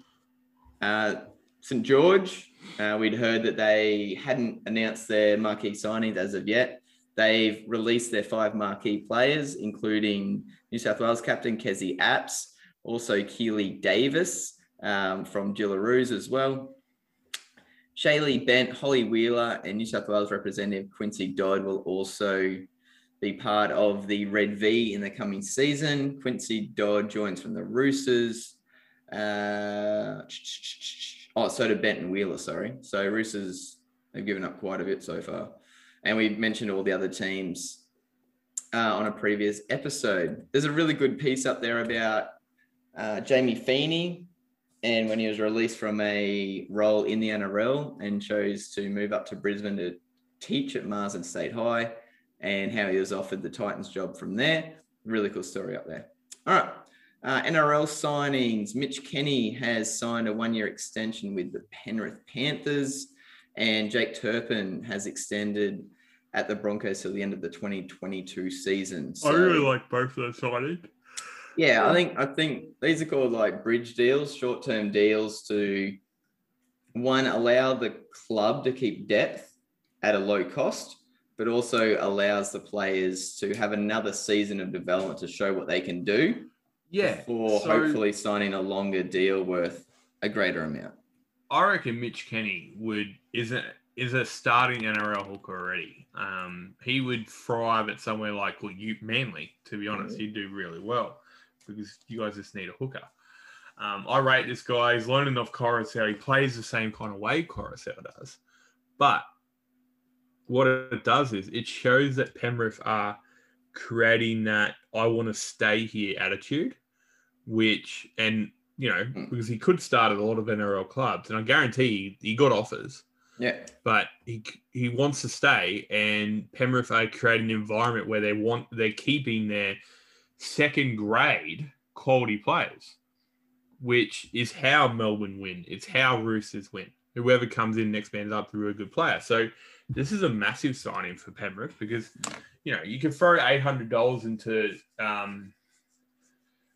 Uh, St George, uh, we'd heard that they hadn't announced their marquee signings as of yet. They've released their five marquee players, including New South Wales captain Kezie Apps, also Keely Davis um, from Jillaroos as well. Shaylee Bent, Holly Wheeler, and New South Wales representative Quincy Dodd will also be part of the Red V in the coming season. Quincy Dodd joins from the Roosters. Uh, oh, so did Benton Wheeler, sorry. So Roosters have given up quite a bit so far. And we mentioned all the other teams uh, on a previous episode. There's a really good piece up there about uh, Jamie Feeney and when he was released from a role in the NRL and chose to move up to Brisbane to teach at Marsden State High and how he was offered the Titans job from there. Really cool story up there. All right. Uh, NRL signings. Mitch Kenny has signed a one year extension with the Penrith Panthers, and Jake Turpin has extended at the Broncos till the end of the 2022 season. So, I really like both of those signings. Yeah, I think I think these are called like bridge deals, short term deals to one allow the club to keep depth at a low cost, but also allows the players to have another season of development to show what they can do. Yeah. For so, hopefully signing a longer deal worth a greater amount. I reckon Mitch Kenny would is a is a starting NRL hooker already. Um, he would thrive at somewhere like well, you Manly. To be honest, mm-hmm. he'd do really well because you guys just need a hooker. Um, I rate this guy. He's learning off Koroisau. He plays the same kind of way Koroisau does. But what it does is it shows that Penrith are creating that I want to stay here attitude, which, and, you know, mm. because he could start at a lot of NRL clubs, and I guarantee he, he got offers. Yeah. But he he wants to stay, and Penrith are creating an environment where they want they're keeping their second grade quality players, which is how Melbourne win. It's how Roosters win. Whoever comes in next man's up through a good player. So this is a massive signing for Penrith because you know you can throw eight hundred dollars into um,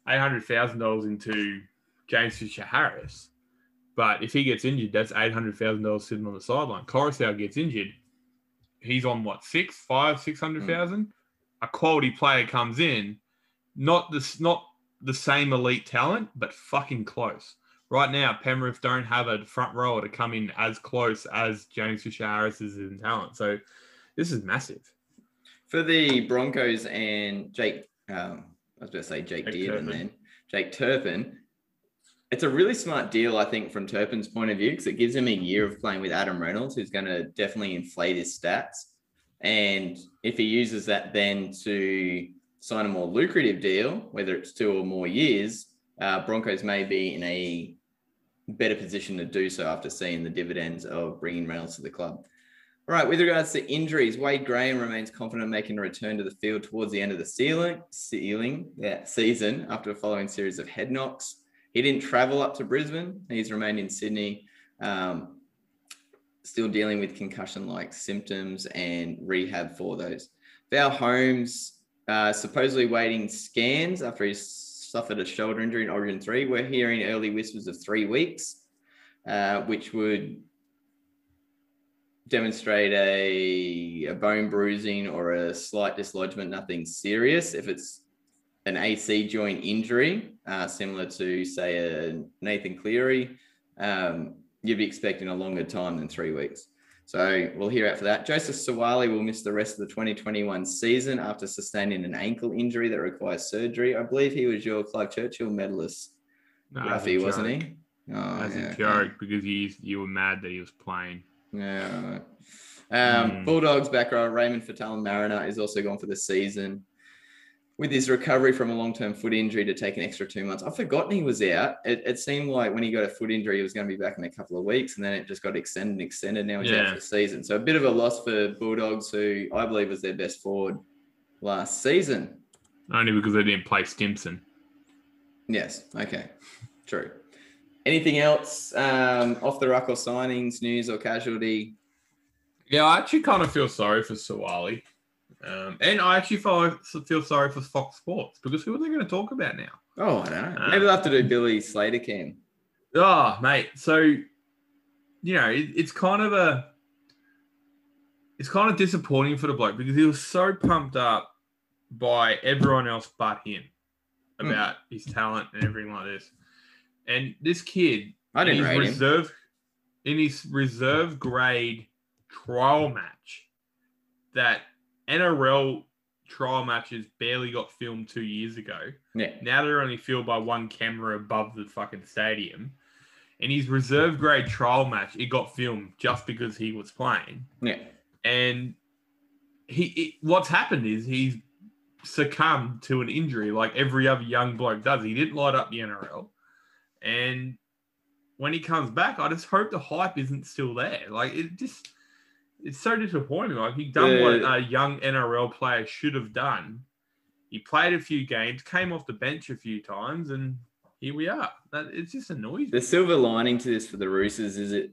eight hundred thousand dollars into James Fisher Harris, but if he gets injured, that's eight hundred thousand dollars sitting on the sideline. Koroisau gets injured, he's on what six, five, six hundred thousand. Mm. A quality player comes in, not this not the same elite talent, but fucking close. Right now, Penrith don't have a front rower to come in as close as James Fisher Harris is in talent. So this is massive. For the Broncos and Jake, um, I was going to say Jake, Jake Dearden then, Jake Turpin, it's a really smart deal, I think, from Turpin's point of view, because it gives him a year of playing with Adam Reynolds, who's going to definitely inflate his stats. And if he uses that then to sign a more lucrative deal, whether it's two or more years, uh, Broncos may be in a better position to do so after seeing the dividends of bringing Reynolds to the club. All right, with regards to injuries, Wade Graham remains confident making a return to the field towards the end of the ceiling, ceiling yeah, season after a following series of head knocks. He didn't travel up to Brisbane. He's remained in Sydney, um, still dealing with concussion-like symptoms and rehab for those. Val Holmes uh, supposedly waiting scans after he suffered a shoulder injury in Origin 3. We're hearing early whispers of three weeks, uh, which would demonstrate a, a bone bruising or a slight dislodgement, nothing serious. If it's an AC joint injury, uh, similar to, say, a Nathan Cleary, um, you'd be expecting a longer time than three weeks. So we'll hear out for that. Joseph Suaalii will miss the rest of the 2021 season after sustaining an ankle injury that requires surgery. I believe he was your Clive Churchill medalist, no, Ruffy, wasn't he? Oh, As yeah, a joke because he's you were mad that he was playing. Yeah. Um, mm. Bulldogs back row Raymond Faitala-Mariner is also gone for the season with his recovery from a long-term foot injury to take an extra two months. I've forgotten he was out. It, it, seemed like when he got a foot injury, he was going to be back in a couple of weeks, and then it just got extended and extended. Now he's yeah. out for the season. So a bit of a loss for Bulldogs, who I believe was their best forward last season. Only because they didn't play Stimson. Yes. Okay. True. Anything else um, off the ruck or signings, news or casualty? Yeah, I actually kind of feel sorry for Suaalii. Um, and I actually feel, feel sorry for Fox Sports because who are they going to talk about now? Oh, I don't know. Maybe they'll have to do Billy Slater cam. Oh, mate. So, you know, it, it's kind of a. it's kind of disappointing for the bloke because he was so pumped up by everyone else but him Hmm. about his talent and everything like this. And this kid, I didn't in his him. reserve in his reserve grade trial match that NRL trial matches barely got filmed two years ago. Yeah. Now they're only filmed by one camera above the fucking stadium. In his reserve grade trial match, it got filmed just because he was playing. Yeah. And he, it, what's happened is he's succumbed to an injury like every other young bloke does. He didn't light up the NRL, and when he comes back, I just hope the hype isn't still there. Like it just, it's so disappointing. Like he done what a young NRL player should have done. He played a few games, came off the bench a few times, and here we are. That it just annoys me. The silver lining to this for the Roosters is it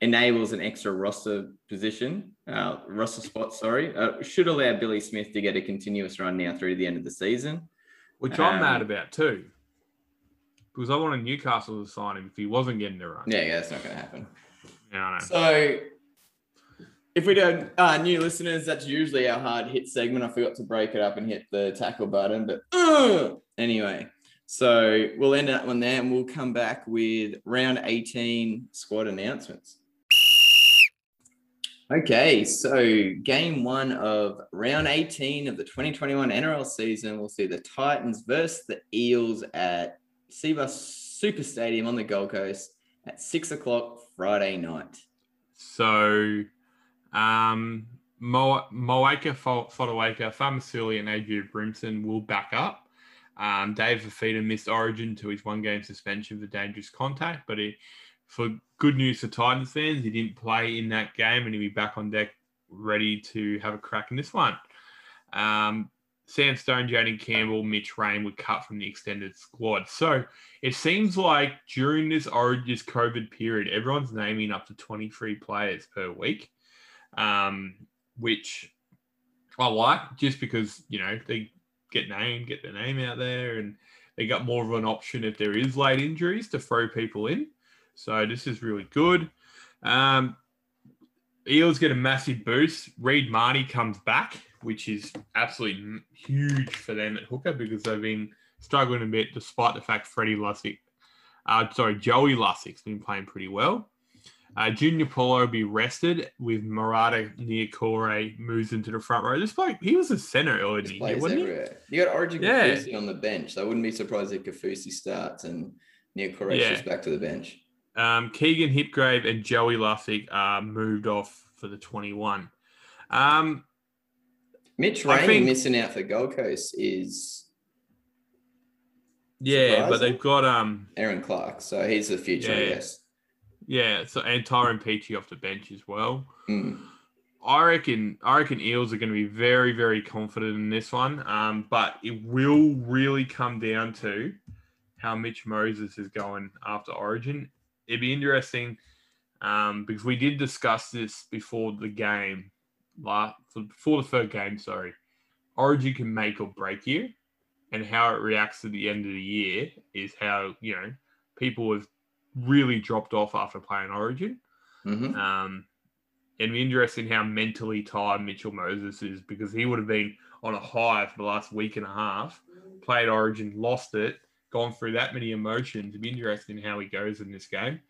enables an extra roster position, uh, roster spot, sorry. Uh, should allow Billy Smith to get a continuous run now through the end of the season. which I'm Um, mad about too. Because I wanted Newcastle to sign him if he wasn't getting the run. Yeah, yeah, that's not going to happen. Yeah, I know. So, if we don't, uh, new listeners, that's usually our hard hit segment. I forgot to break it up and hit the tackle button, but uh, anyway. So we'll end that one there, and we'll come back with round 18 squad announcements. Okay, so game one of round 18 of the 2021 NRL season, we'll see the Titans versus the Eels at Cbus Super Stadium on the Gold Coast at six o'clock Friday night. So, um, Mo- Moeaki Fotuaika, Famasuli, and Adrian Brimson will back up. Um, Dave Fifita missed Origin to his one-game suspension for dangerous contact, but he, for good news for Titans fans, he didn't play in that game, and he'll be back on deck, ready to have a crack in this one. Um, Sam Stone, Jayden Campbell, Mitch Rein were cut from the extended squad. So it seems like during this Origin, this COVID period, everyone's naming up to 23 players per week, um, which I like just because, you know, they get named, get their name out there, and they got more of an option if there is late injuries to throw people in. So this is really good. Um, Eels get a massive boost. Reed Mahoney comes back, which is absolutely huge for them at hooker because they've been struggling a bit despite the fact Freddie Lussick, uh, sorry, Joey Lussick's been playing pretty well. Uh, Junior Paulo will be rested with Marata Niukore moves into the front row. This bloke, he was a center earlier in the year, wasn't he? You got Origin Yeah. Kafusi on the bench. So I wouldn't be surprised if Kafusi starts and Neil Koresh Yeah. back to the bench. Um, Keegan Hipgrave and Joey Lussick are moved off for the 21. Um, Mitch Rainey think- missing out for Gold Coast is yeah, but they've got um, Aaron Clark. So he's the future, I guess. Yeah, so and Tyrone Peachey off the bench as well. Mm. I reckon I reckon Eels are going to be very very confident in this one, um, but it will really come down to how Mitch Moses is going after Origin. It'd be interesting um, because we did discuss this before the game, last before the third game. Sorry, Origin can make or break you, and how it reacts to the end of the year is how you know people have really dropped off after playing Origin. hmm Um, it'd be interesting how mentally tired Mitchell Moses is because he would have been on a high for the last week and a half, played Origin, lost it, gone through that many emotions. It'd be interesting how he goes in this game.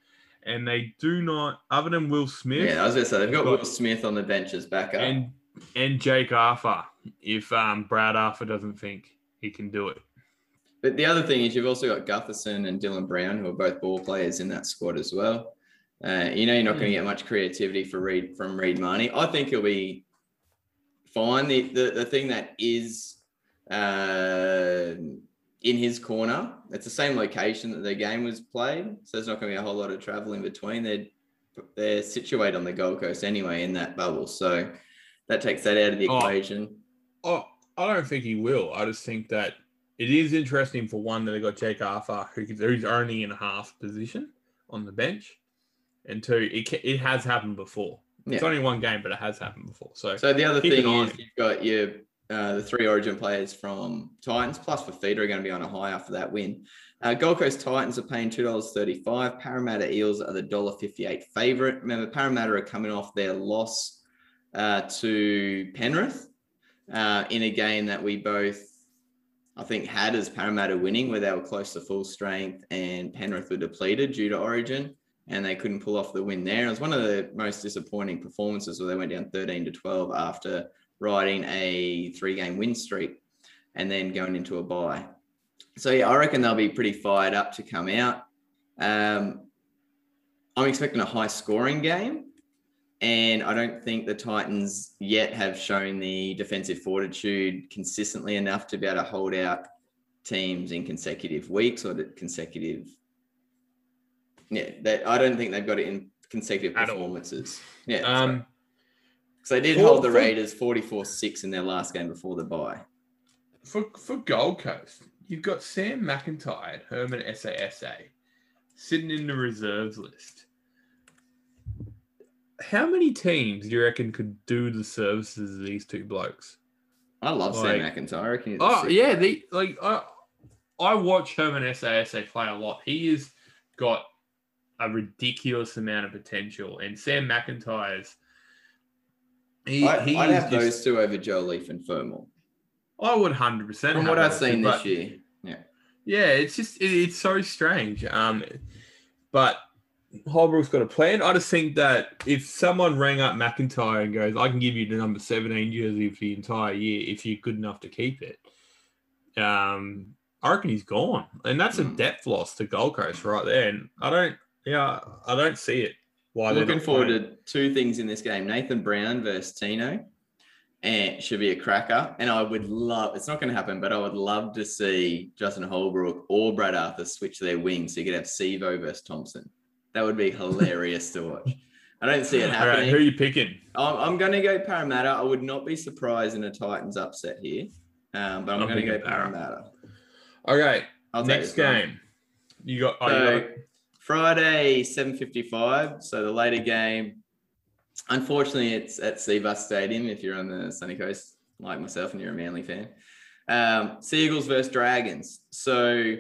And they do not, other than Will Smith Yeah, I was going to say, they've got Got- Will Smith on the bench as backup. and and Jake Arthur, if um, Brad Arthur doesn't think he can do it. But the other thing is you've also got Gutherson and Dylan Brown, who are both ball players in that squad as well. Uh, you know, you're not going to get much creativity for Reed from Reed Mahoney. I think he'll be fine. The the, the thing that is uh, in his corner, it's the same location that the game was played, so there's not going to be a whole lot of travel in between. They're they're situated on the Gold Coast anyway in that bubble, so that takes that out of the Oh. equation. Oh, I don't think he will. I just think that it is interesting for one that they got Jake Arthur, who, who's only in a half position on the bench, and two, it it has happened before. It's only one game, but it has happened before. So, So the other thing an eye on is you've got your uh, the three Origin players from Titans plus Fifita are going to be on a high after that win. Uh, Gold Coast Titans are paying two dollars thirty five. Parramatta Eels are the dollar fifty eight favorite. Remember, Parramatta are coming off their loss uh, to Penrith uh, in a game that we both, I think, had as Parramatta winning, where they were close to full strength and Penrith were depleted due to Origin, and they couldn't pull off the win there. It was one of the most disappointing performances where they went down 13 to 12 after riding a three-game win streak and then going into a bye. So yeah, I reckon they'll be pretty fired up to come out. Um, I'm expecting a high scoring game. And I don't think the Titans yet have shown the defensive fortitude consistently enough to be able to hold out teams in consecutive weeks or consecutive. Yeah, that I don't think they've got it in consecutive At all. performances. Yeah. Um, so they did for- hold the Raiders 44 6 in their last game before the bye. for for Gold Coast, you've got Sam McIntyre, Herman Ese'ese, sitting in the reserves list. How many teams do you reckon could do the services of these two blokes? I love Like- Sam McIntyre. I reckon he's Oh yeah, the like I I watch Herman Ese'ese play a lot. He has got a ridiculous amount of potential, and Sam McIntyre's. He, I, he I'd have just- those two over Joe Leaf and Fermor. I would hundred percent. From what I've seen this year. year. Yeah. Yeah, it's just it, it's so strange. Um, but Holbrook's got a plan. I just think that if someone rang up McIntyre and goes, "I can give you the number seventeen jersey for the entire year if you're good enough to keep it," um, I reckon he's gone, and that's a Hmm. depth loss to Gold Coast right there. And I don't, yeah, I don't see it. Why Looking forward playing. to two things in this game. Nathan Brown versus Tino. And should be a cracker. And I would love, it's not going to happen, but I would love to see Justin Holbrook or Brad Arthur switch their wings so you could have Sivo versus Thompson. That would be hilarious to watch. I don't see it right, happening. who are you picking? I'm, I'm going to go Parramatta. I would not be surprised in a Titans upset here, um, but I'm I'm going to go Parramatta. Okay, I'll take next game. You got. Oh, you got? Friday, 7.55. So the later game. Unfortunately, it's at Cbus Stadium if you're on the sunny coast, like myself, and you're a Manly fan. Um, Seagulls versus Dragons. So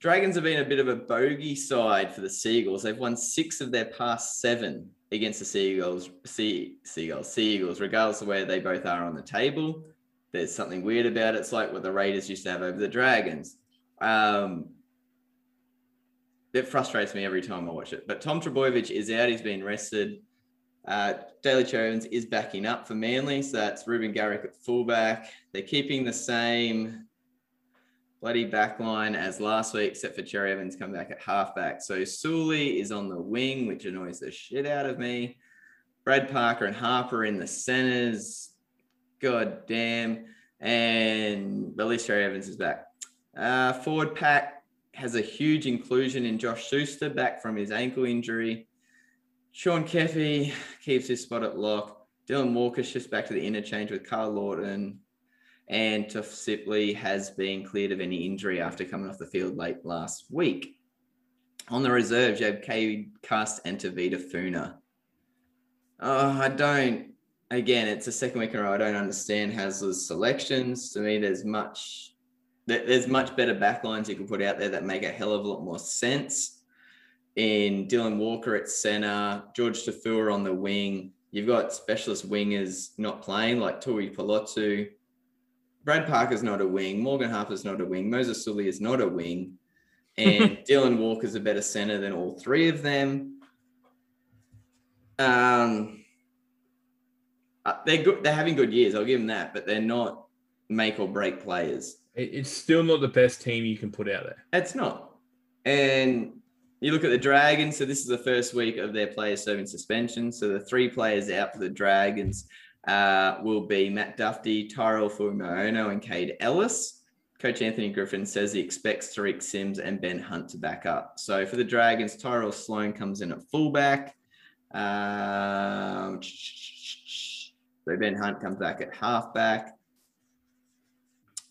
Dragons have been a bit of a bogey side for the Seagulls. They've won six of their past seven against the Seagulls, sea, Seagulls, Seagulls, regardless of where they both are on the table. There's something weird about it. It's like what the Raiders used to have over the Dragons. Um, it frustrates me every time I watch it. But Tom Trbojevic is out. He's been rested. Uh, Daly Cherry Evans is backing up for Manly. So that's Reuben Garrick at fullback. They're keeping the same bloody back line as last week, except for Cherry Evans come back at halfback. So Suli is on the wing, which annoys the shit out of me. Brad Parker and Harper in the centers. God damn. And at least Cherry Evans is back. Uh, forward pack has a huge inclusion in Josh Schuster back from his ankle injury. Sean Keppie keeps his spot at lock. Dylan Walker shifts back to the interchange with Karl Lawton. And Tuff Sipley has been cleared of any injury after coming off the field late last week. On the reserves, you have Cade Cust and Tevita Funa. Oh, I don't. Again, it's the second week in a row. I don't understand Hasler's selections. To me, there's much there's much better backlines you can put out there that make a hell of a lot more sense. In Dylan Walker at center, George Taufua on the wing. You've got specialist wingers not playing like Tui Palotsu. Brad Parker's not a wing. Morgan Harper's not a wing. Moses Suli is not a wing. And Dylan Walker's a better center than all three of them. Um, uh, they're good. They're having good years. I'll give them that, but they're not make or break players. It's still not the best team you can put out there. It's not. And you look at the Dragons. So this is the first week of their players serving suspension. So the three players out for the Dragons uh, will be Matt Dufty, Tyrell Fuimaono, and Kaide Ellis. Coach Anthony Griffin says he expects Tariq Sims and Ben Hunt to back up. So for the Dragons, Tyrell Sloan comes in at fullback. Um, so Ben Hunt comes back at halfback.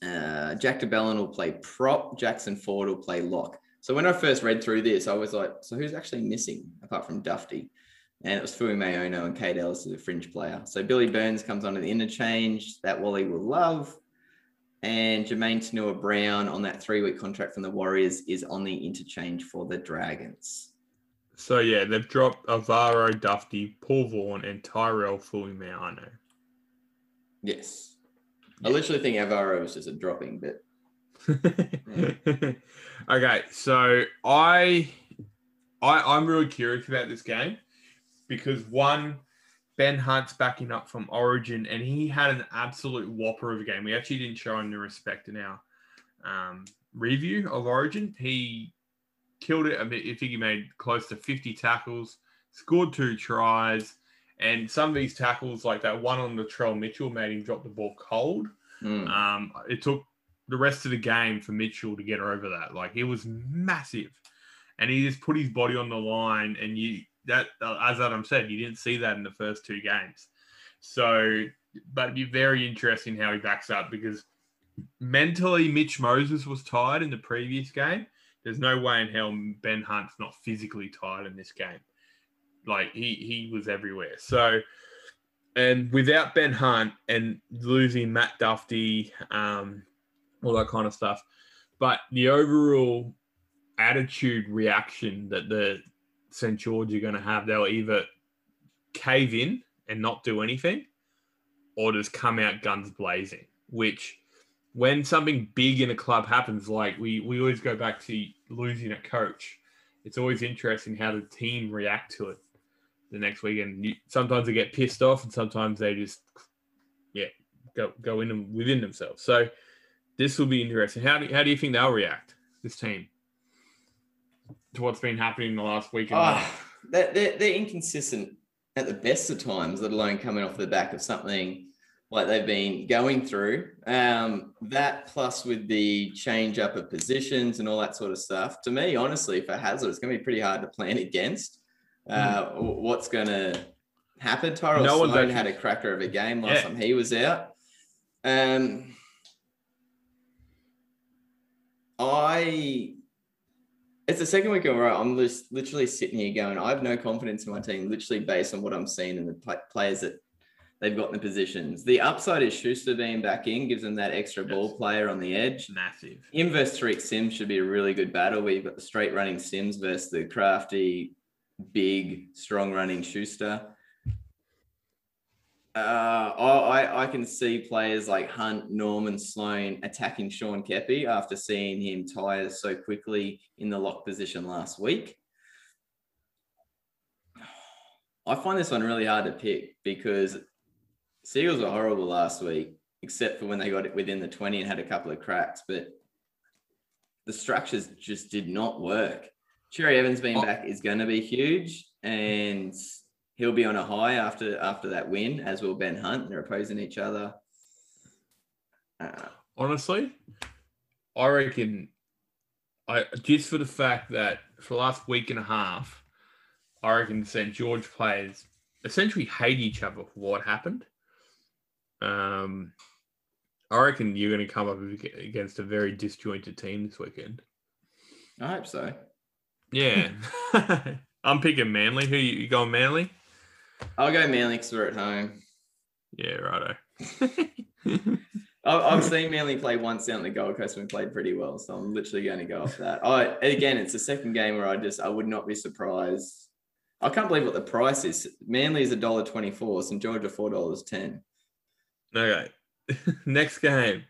Uh, Jack de Belin will play prop. Jackson Ford will play lock. So when I first read through this, I was like, so who's actually missing apart from Dufty? And it was Fuimaono and Kaide Ellis is a fringe player. So Billy Burns comes onto the interchange that Wally will love. And Jermaine Tanua Brown on that three week contract from the Warriors is on the interchange for the Dragons. So yeah, they've dropped Avaro Dufty, Paul Vaughan, and Tyrell Fuimaono. Yes. I literally think Avaro was just a dropping bit. okay, so I, I I'm really curious about this game because one, Ben Hunt's backing up from Origin, and he had an absolute whopper of a game. We actually didn't show him the respect in our um, review of Origin. He killed it. I think he made close to 50 tackles, scored two tries, and some of these tackles, like that one on the Latrell Mitchell, made him drop the ball cold. Mm. Um, it took the rest of the game for Mitchell to get over that. Like he was massive, and he just put his body on the line. And you that uh, as Adam said, you didn't see that in the first two games. So, but it'd be very interesting how he backs up because mentally, Mitch Moses was tired in the previous game. There's no way in hell Ben Hunt's not physically tired in this game. Like he he was everywhere. So and without Ben Hunt and losing Matt Dufty, um, all that kind of stuff, but the overall attitude reaction that the St George are going to have, they'll either cave in and not do anything, or just come out guns blazing. Which, when something big in a club happens, like we we always go back to losing a coach, it's always interesting how the team react to it the next weekend. Sometimes they get pissed off, and sometimes they just, yeah, go go in them within themselves. So this will be interesting. How do how do you think they'll react? This team to what's been happening in the last week? And Oh, they're, they're, they're inconsistent at the best of times, let alone coming off the back of something like they've been going through. Um, that plus with the change up of positions and all that sort of stuff. To me, honestly, for Hazard, it's going to be pretty hard to plan against uh, what's going to happen. Tyrell. No one's Sloan actually- had a cracker of a game last Yeah. time he was out. Um, I it's the second week in a row. I'm just literally sitting here going, I have no confidence in my team, literally based on what I'm seeing and the pla- players that they've got in the positions. The upside is Schuster being back in, gives them that extra ball player on the edge. massive. Inverse Tariq Sims should be a really good battle. We've got the straight running Sims versus the crafty, big, strong running Schuster. Uh, I, I- can see players like Hunt, Norman, Sloan attacking Sean Keppie after seeing him tire so quickly in the lock position last week. I find this one really hard to pick because Seagulls were horrible last week, except for when they got it within the 20 and had a couple of cracks, but the structures just did not work. Cherry Evans being Oh. back is going to be huge, and he'll be on a high after after that win, as will Ben Hunt. They're opposing each other. Uh, honestly, I reckon I just for the fact that for the last week and a half, I reckon St. George players essentially hate each other for what happened. Um, I reckon you're going to come up against a very disjointed team this weekend. I hope so. Yeah, I'm picking Manly. Who you, you going Manly? I'll go Manly because we're at home. Yeah, righto. I've seen Manly play once down the Gold Coast and we played pretty well, so I'm literally going to go off that. I again, it's the second game where I just I would not be surprised. I can't believe what the price is. Manly is a dollar twenty four. St George are four dollars ten. Okay. Next game.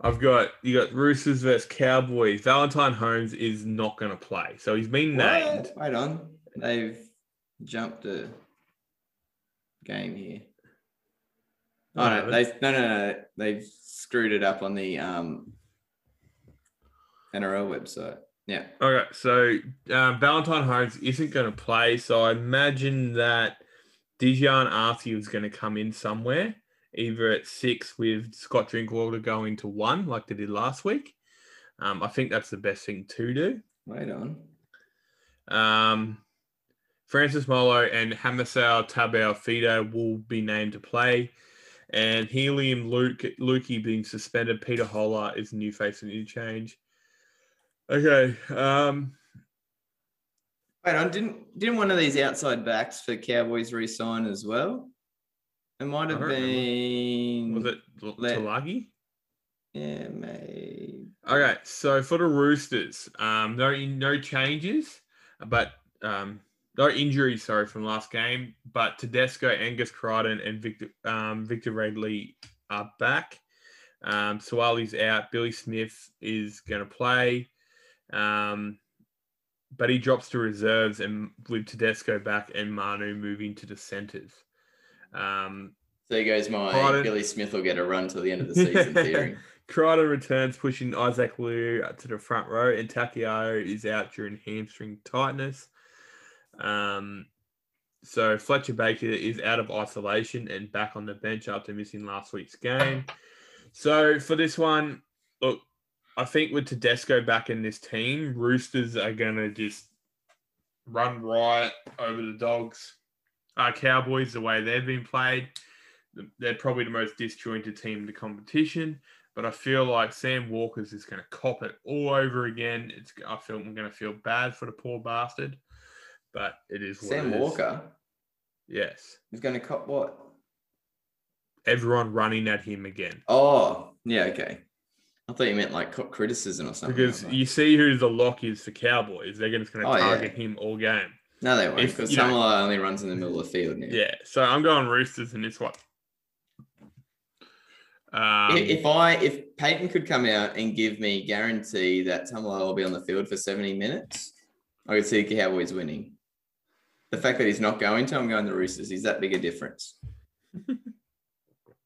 I've got you got Roosters versus Cowboys. Valentine Holmes is not going to play, so he's been named. Wait on, they've jumped a game here. Oh no, No, they no no no they've screwed it up on the um NRL website. Yeah. Okay, so um, Valentine Holmes isn't going to play, so I imagine that Dijon Arthur is going to come in somewhere, either at six with Scott Drinkwater going to one, like they did last week. Um, I think that's the best thing to do. Wait on. Um, Francis Molo and Hamiso Tabuai-Fidow will be named to play. And Heilum Luke Luki being suspended. Peter Hola is new face of interchange. Okay. Um, Wait on, didn't didn't one of these outside backs for Cowboys resign as well? It might have don't remember. been was it Let- Tulagi? Yeah, maybe. Okay, so for the Roosters, um, no no changes, but um, no injuries, sorry, from last game, but Tedesco, Angus Crichton, and Victor um, Victor Radley are back. Um, Suaalii's out. Billy Smith is going to play, um, but he drops to reserves, and with Tedesco back and Manu moving to the centres. Um, There goes my Crichton. Billy Smith will get a run to the end of the season theory. Crichton returns, pushing Isaac Liu to the front row, and Takiao is out during hamstring tightness. Um, so Fletcher Baker is out of isolation and back on the bench after missing last week's game. So for this one, look, I think with Tedesco back in this team, Roosters are gonna just run riot over the Dogs. Uh, Cowboys, the way they've been played, they're probably the most disjointed team in the competition. But I feel like Sam Walker's is going to cop it all over again. It's I feel I'm going to feel bad for the poor bastard, but it is what Sam it is. Walker Yes, He's going to cop what? everyone running at him again Oh, yeah, okay. I thought you meant like cop criticism or something. because like you see who the lock is for Cowboys. They're just going to Oh, yeah. target him all game. no, they won't because know- only runs in the middle of the field. Now. Yeah, so I'm going Roosters in this one. Um, if, if I if Payten could come out and give me guarantee that Tamala will be on the field for 70 minutes, I could see the Cowboys winning. The fact that he's not going to, I'm going the Roosters. Is that big a difference? it,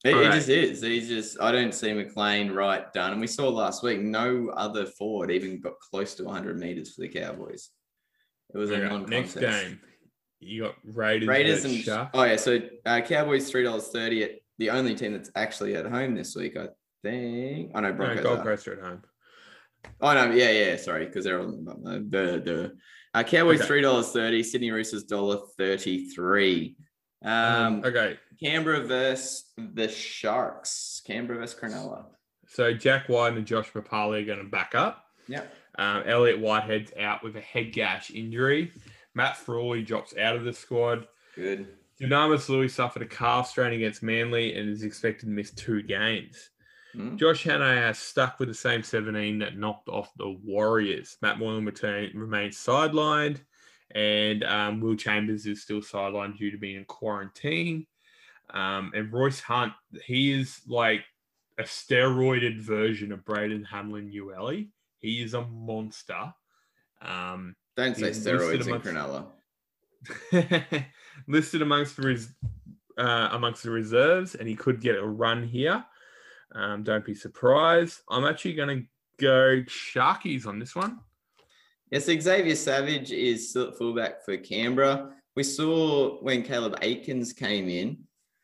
it just is. He's just I don't see McLean right done. And we saw last week no other forward even got close to 100 meters for the Cowboys. It was a non-contest. next game, you got Raiders, Raiders and Sharks. oh yeah, so uh, Cowboys three dollars thirty at the only team that's actually at home this week, I think. I know No, Broncos. Gold are. Coast are at home. Oh no, yeah, yeah, sorry, because they're on the the the uh, Cowboys Okay. three dollars thirty, Sydney Roosters dollar thirty three. Um, okay, Canberra versus the Sharks. Canberra versus Cronulla. so Jack Wighton and Josh Papalii are going to back up. Yeah. Um, Elliot Whitehead's out with a head gash injury. Matt Frawley drops out of the squad. Good. Dunamis Lewis suffered a calf strain against Manly and is expected to miss two games. Hmm. Josh Hannay has stuck with the same 17 that knocked off the Warriors. Matt Moylan return, remains sidelined, and um, Will Chambers is still sidelined due to being in quarantine. Um, and Royce Hunt, he is like a steroided version of Braden Hamlin-Uele. He is a monster. Um, Don't say steroids in Cronulla. listed amongst the res- uh, amongst the reserves, and he could get a run here. Um, don't be surprised. I'm actually going to go Sharkies on this one. Yes, Xavier Savage is still at fullback for Canberra. We saw when Caleb Aekins came in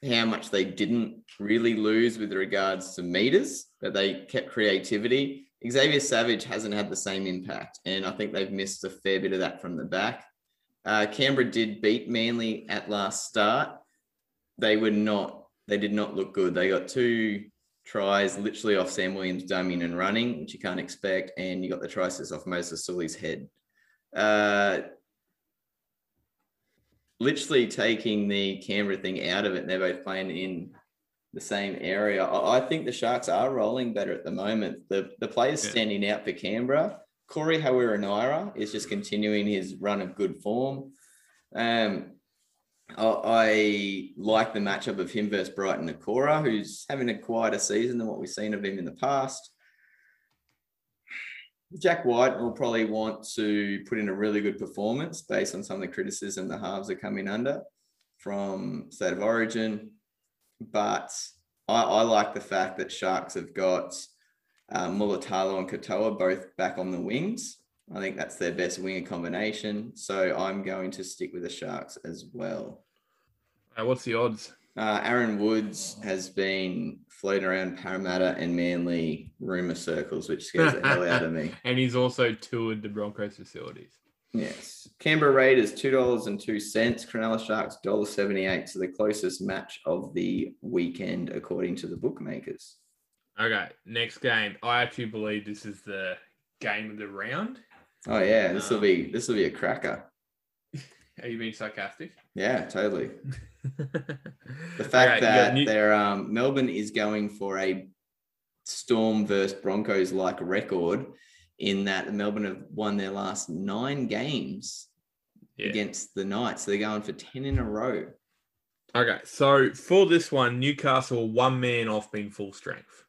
how much they didn't really lose with regards to meters, but they kept creativity. Xavier Savage hasn't had the same impact, and I think they've missed a fair bit of that from the back. Uh, Canberra did beat Manly at last start. They were not, they did not look good. They got two tries literally off Sam Williams dummying and running, which you can't expect. And you got the assist off Moses Suli's head. Uh, literally taking the Canberra thing out of it. And they're both playing in the same area. I, I think the Sharks are rolling better at the moment. The the players Yeah. standing out for Canberra. Corey Harawira-Naera is just continuing his run of good form. Um, I, like the matchup of him versus Briton Nikora, who's having a quieter season than what we've seen of him in the past. Jack Wighton will probably want to put in a really good performance based on some of the criticism the halves are coming under from State of Origin. But I, I like the fact that Sharks have got um, Mulitalo and Katoa both back on the wings. I think that's their best winger combination. So I'm going to stick with the Sharks as well. Uh, what's the odds? Uh, Aaron Woods has been floating around Parramatta and Manly rumor circles, which scares the hell out of me. And he's also toured the Broncos facilities. Yes. Canberra Raiders, $2.02. Cronulla Sharks, $1.78. So the closest match of the weekend, according to the bookmakers. Okay, next game. I actually believe this is the game of the round. Oh yeah, this will be this will be a cracker. Are you being sarcastic? Yeah, totally. the fact that their um, Melbourne is going for a Storm versus Broncos like record, in that Melbourne have won their last nine games Yeah. against the Knights. So they're going for 10 in a row. Okay, so for this one, Newcastle one man off being full strength,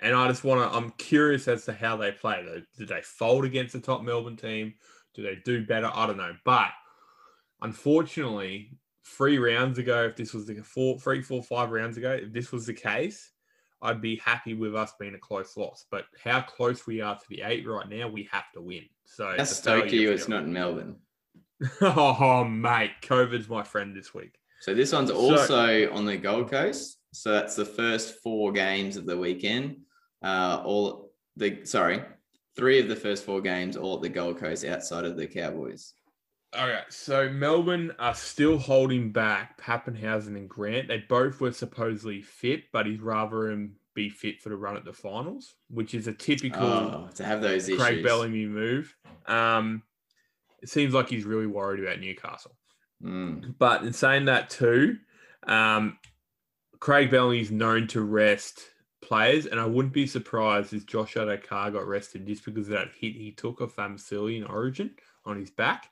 and I just want to. I'm curious as to how they play. Do- Do they fold against the top Melbourne team? Do they do better? I don't know. But unfortunately, three rounds ago, if this was the four, three, four, five rounds ago, if this was the case, I'd be happy with us being a close loss. But how close we are to the eight right now, we have to win. So That's it's a failure stoked you, it's not in Melbourne. oh, mate, COVID's my friend this week. So this one's So- also on the Gold Coast. So that's the first four games of the weekend. Uh, all the sorry, three of the first four games all at the Gold Coast outside of the Cowboys. Okay, so Melbourne are still holding back Papenhuyzen and Grant. They both were supposedly fit, but he'd rather him be fit for the run at the finals, which is a typical Oh, to have those issues. Craig Bellamy move. Um, it seems like he's really worried about Newcastle. Mm. But in saying that too, um, Craig Bellamy's known to rest players, and I wouldn't be surprised if Josh Addo-Carr got rested just because of that hit he took of Famsili in Origin on his back.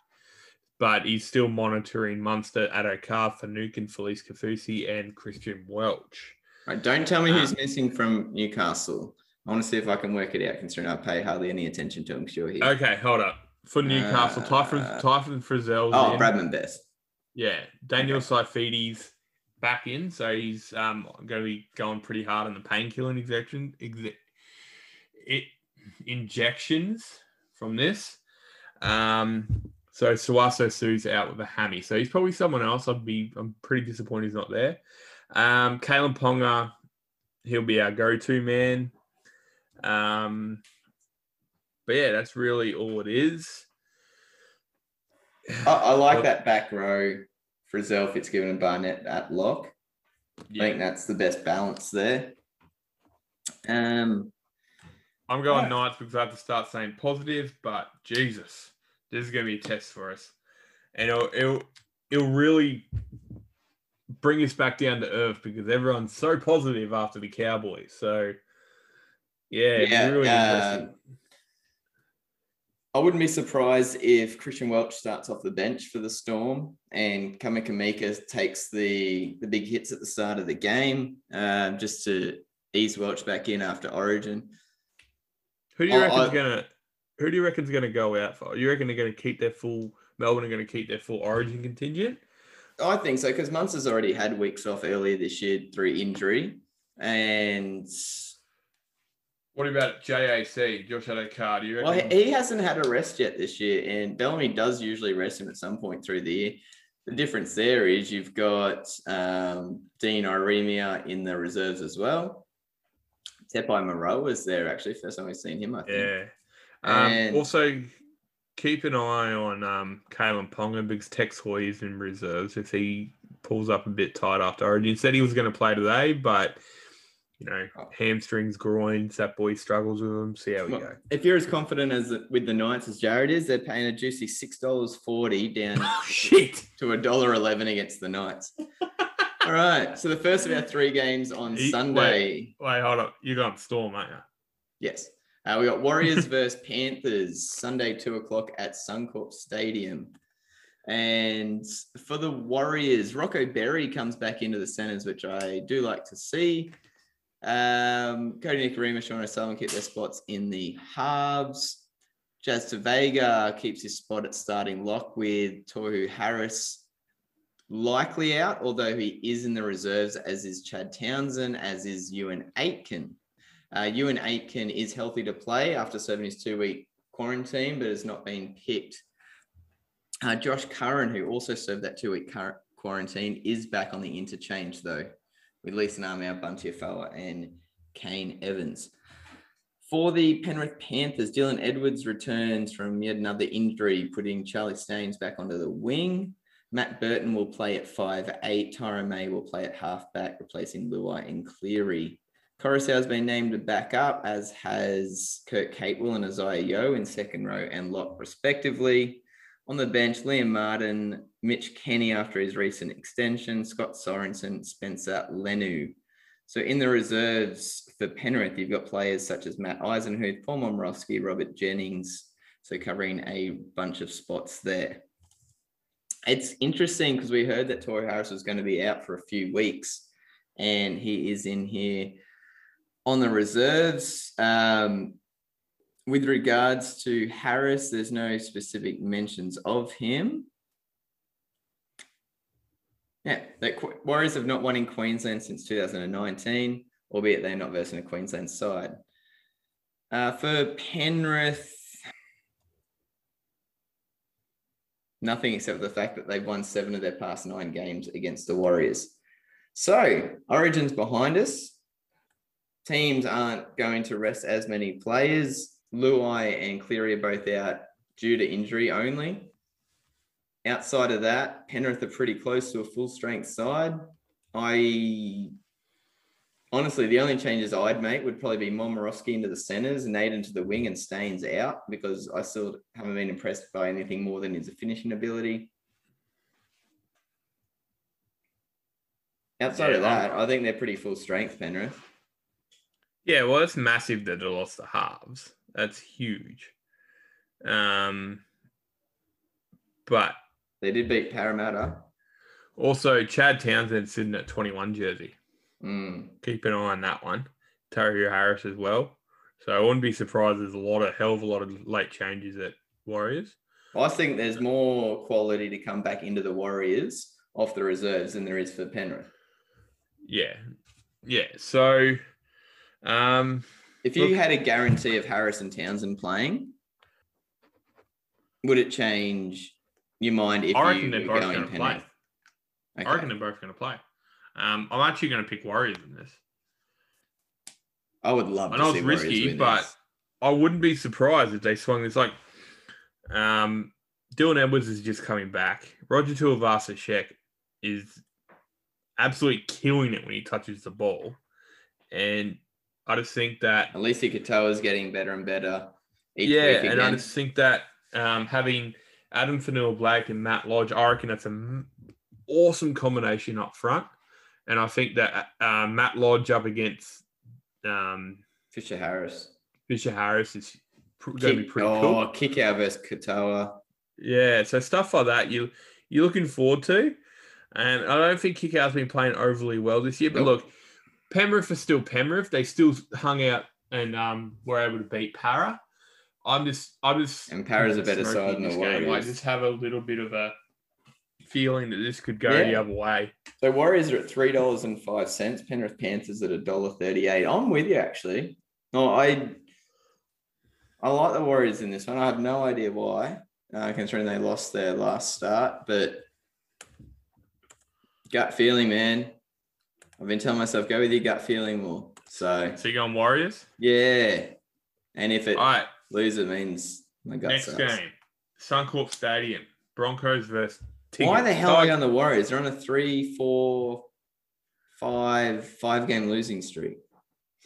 But he's still monitoring Munster, Addo-Carr, Fanukin, Felise Kaufusi, and Christian Welch. Right, don't tell me who's Um, missing from Newcastle. I want to see if I can work it out, considering I pay hardly any attention to him because you're here. Okay, hold up. For Newcastle, Tyson, Uh, Tyson Frizell's oh, in. Bradman Best. Yeah, Daniel Saifiti back in, so he's um, going to be going pretty hard on the painkiller injection, exe- it, injections from this. Um, so Sauaso Sue's out with a hammy, so he's probably someone else. I'd be, I'm pretty disappointed he's not there. Um, Kalyn Ponga, he'll be our go-to man. Um, but yeah, that's really all it is. I, I like that back row. Frizell, Fitzgibbon, and Barnett at lock. I think that's the best balance there. Um, I'm going Alright. Knights because I have to start saying positive, but Jesus, this is going to be a test for us. And it'll, it'll, it'll really bring us back down to earth because everyone's so positive after the Cowboys. So, yeah, Yeah, really uh, interesting. I wouldn't be surprised if Christian Welch starts off the bench for the Storm and Kamikamica takes the the big hits at the start of the game, um, just to ease Welch back in after Origin. Who do you reckon is going to who do you reckon's going to go out for? You reckon they're going to keep their full Melbourne are going to keep their full Origin contingent? I think so because Munster's already had weeks off earlier this year through injury, and What about JAC, Josh Addo-Carr? Do you reckon? he he hasn't had a rest yet this year, and Bellamy does usually rest him at some point through the year. The difference there is you've got um, Dean Ieremia in the reserves as well. Tepai Moeroa was there actually, first time we've seen him, I think. Yeah. Um, And- also, keep an eye on um, Kalyn Ponga because Tex Hoy is in reserves. If he pulls up a bit tight after Origin, said he was going to play today, but you know, Oh. hamstrings, groins, that boy struggles with them. See how we Well, go. If you're as confident as with the Knights as Jared is, they're paying a juicy six dollars forty down Oh, shit. to a dollar eleven against the Knights. All right, so the first of our three games on He- Sunday. Wait, hold up. You got Storm, aren't you? Yes. Uh, we got Warriors versus Panthers Sunday, two o'clock at Suncorp Stadium. And for the Warriors, Rocco Berry comes back into the centers, which I do like to see. Um, Kodi Nikorima, Sean O'Sullivan keep their spots in the halves. Jazz Tevaga keeps his spot at starting lock with Tohu Harris likely out, although he is in the reserves, as is Chad Townsend, as is Euan Aitken. Uh, Euan Aitken is healthy to play after serving his two week quarantine, but has not been picked. Uh, Josh Curran, who also served that two week quarantine, is back on the interchange though, with Lisa Namau, Bunty Afoa, and Kane Evans. For the Penrith Panthers, Dylan Edwards returns from yet another injury, putting Charlie Staines back onto the wing. Matt Burton will play at 5'8. Tyra May will play at halfback, replacing Luai and Cleary. Koroisau has been named to back up, as has Kurt Capewell and Isaah Yeo in second row and lock, respectively. On the bench, Liam Martin, Mitch Kenny after his recent extension, Scott Sorensen, Spencer Lenu. So in the reserves for Penrith, you've got players such as Matt Eisenhuth, Paul Momirovski, Robert Jennings. So covering a bunch of spots there. it's interesting because we heard that Tohu Harris was going to be out for a few weeks, and he is in here on the reserves. Um, with regards to Harris, there's no specific mentions of him. Yeah, the Warriors have not won in Queensland since 2019, albeit they're not versing a Queensland side. Uh, for Penrith, nothing except the fact that they've won seven of their past nine games against the Warriors. So, Origin's behind us. Teams aren't going to rest as many players. Luai and Cleary are both out due to injury only. Outside of that, Penrith are pretty close to a full strength side. I honestly, the only changes I'd make would probably be Momirovski into the centres, Naden to the wing, and Staines out because I still haven't been impressed by anything more than his finishing ability. Outside yeah, of that, I'm... I think they're pretty full strength, Penrith. Yeah, well, it's massive that they lost the halves. That's huge. Um, but they did beat Parramatta. Also, Chad Townsend sitting at 21 jersey. Mm. Keep an eye on that one. Tohu Harris as well. So I wouldn't be surprised there's a lot of hell of a lot of late changes at Warriors. I think there's more quality to come back into the Warriors off the reserves than there is for Penrith. Yeah. Yeah. So um if you look, had a guarantee of Harrison Townsend playing, would it change your mind if I reckon you both going to Play. Okay. I reckon they're both going to play. Um, I'm actually going to pick Warriors in this. I would love. I know it's risky, but this. I wouldn't be surprised if they swung this. Like, um, Dylan Edwards is just coming back. Roger Tuivasa-Sheck is absolutely killing it when he touches the ball, and I just think that Eliesa Katoa is getting better and better. yeah, and I just think that um, having Addin Fonua-Blake and Matt Lodge, I reckon that's an awesome combination up front. And I think that uh, Matt Lodge up against um, Fisher Harris. Fisher Harris is going to be pretty oh, cool. Kick out versus Katoa. Yeah, so stuff like that you you're looking forward to. And I don't think Kikau's been playing overly well this year, but nope. look, Penrith are still Penrith. They still hung out and um, were able to beat Para. I'm just, I'm just. And Para's a better side than the Warriors. I just have a little bit of a feeling that this could go yeah. the other way. So Warriors are at three dollars and five cents. Penrith Panthers at a dollar thirty-eight. I'm with you actually. No, I, I like the Warriors in this one. I have no idea why, uh, considering they lost their last start, but gut feeling, man. I've been telling myself go with your gut feeling more. So, so you going Warriors? Yeah. And if it All right. Lose, it means my gut Next sucks. game, Suncorp Stadium, Broncos versus. Tigers. Why the hell are you on the Warriors? They're on a three, four, five, five game losing streak.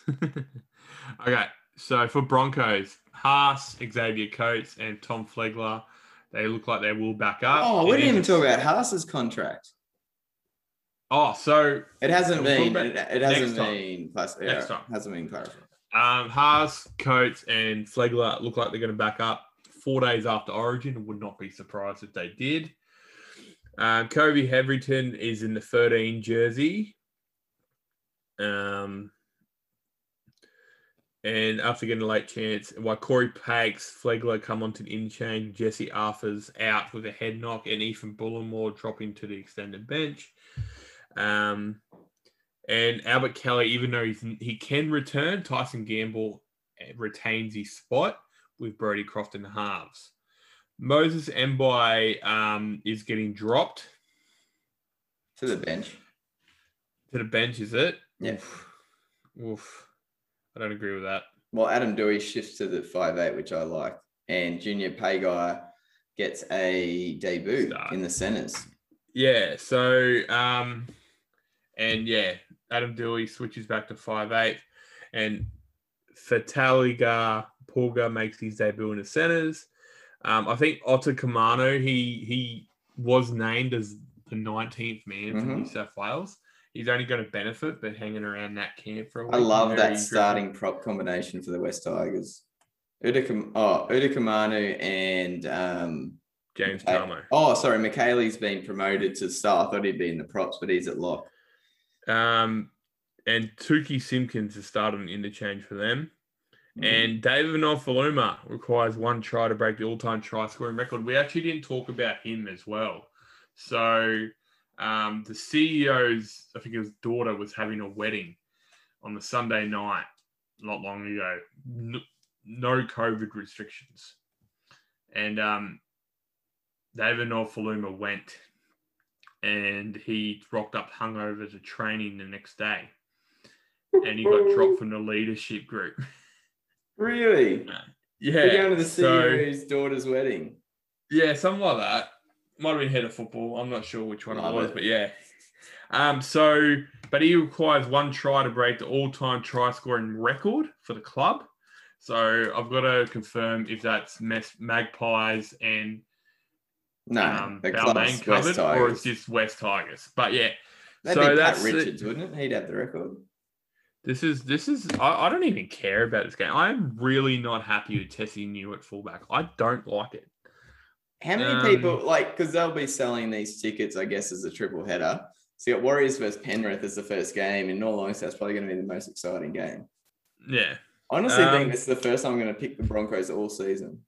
okay, so for Broncos, Haas, Xavier Coates, and Tom Flegler, they look like they will back up. Oh, we didn't even talk about Haas's contract. Oh, so it hasn't been. It, it, hasn't been. Plus, yeah, next time hasn't been clarified. Um, Haas, Coates, and Flegler look like they're going to back up four days after Origin. Would not be surprised if they did. Um, Kobe Hetherington is in the 13 jersey. Um, and after getting a late chance, while Corey Paix, Flegler come onto the in chain, Jesse Arthur's out with a head knock, and Ethan Bullemor dropping to the extended bench. Um, and Albert Kelly, even though he's, he can return, Tyson Gamble retains his spot with Brodie Croft in the halves. Moses Mbye um, is getting dropped to the bench. To the bench, is it? Yeah. Oof. Oof. I don't agree with that. Well, Adam Doueihi shifts to the five eight, which I like, and Junior Paigai gets a debut Start. in the centers. Yeah. So um, and yeah, Adam Doueihi switches back to five eight, and Fataliga Pulga makes his debut in the centers. Um, I think Utoikamanu, he he was named as the 19th man mm-hmm. for New South Wales. He's only going to benefit, but hanging around that camp for a week. I love that starting prop combination for the West Tigers. Uda, oh, and um, James. Tamou. Oh, sorry, Mikaele's been promoted to star. I thought he'd be in the props, but he's at lock. Um, and Tuki Simpkins has started an interchange for them. Mm-hmm. And David Nofoaluma requires one try to break the all-time try scoring record. We actually didn't talk about him as well. So um, the CEO's, I think his daughter was having a wedding on the Sunday night, not long ago. No, no COVID restrictions, and um, David Nofoaluma went, and he rocked up hungover to training the next day, and he got dropped from the leadership group. Really? Yeah. We're going to the so- CEO's daughter's wedding. Yeah, something like that. Might have been head of football. I'm not sure which one Love it was, it. but yeah. Um, so, but he requires one try to break the all-time try scoring record for the club. So I've got to confirm if that's Mess, Magpies and No, um, the Balmain club's covered, or it's just West Tigers. But yeah, That'd so be Pat that's the- Richards, wouldn't it? He'd have the record. this is this is. I, I don't even care about this game. I'm really not happy with Tesi Niu at fullback. I don't like it. How many Um, people like because they'll be selling these tickets, I guess, as a triple header. So you got Warriors versus Penrith as the first game. In all honesty, that's probably going to be the most exciting game. Yeah. Honestly Um, think this is the first time I'm going to pick the Broncos all season.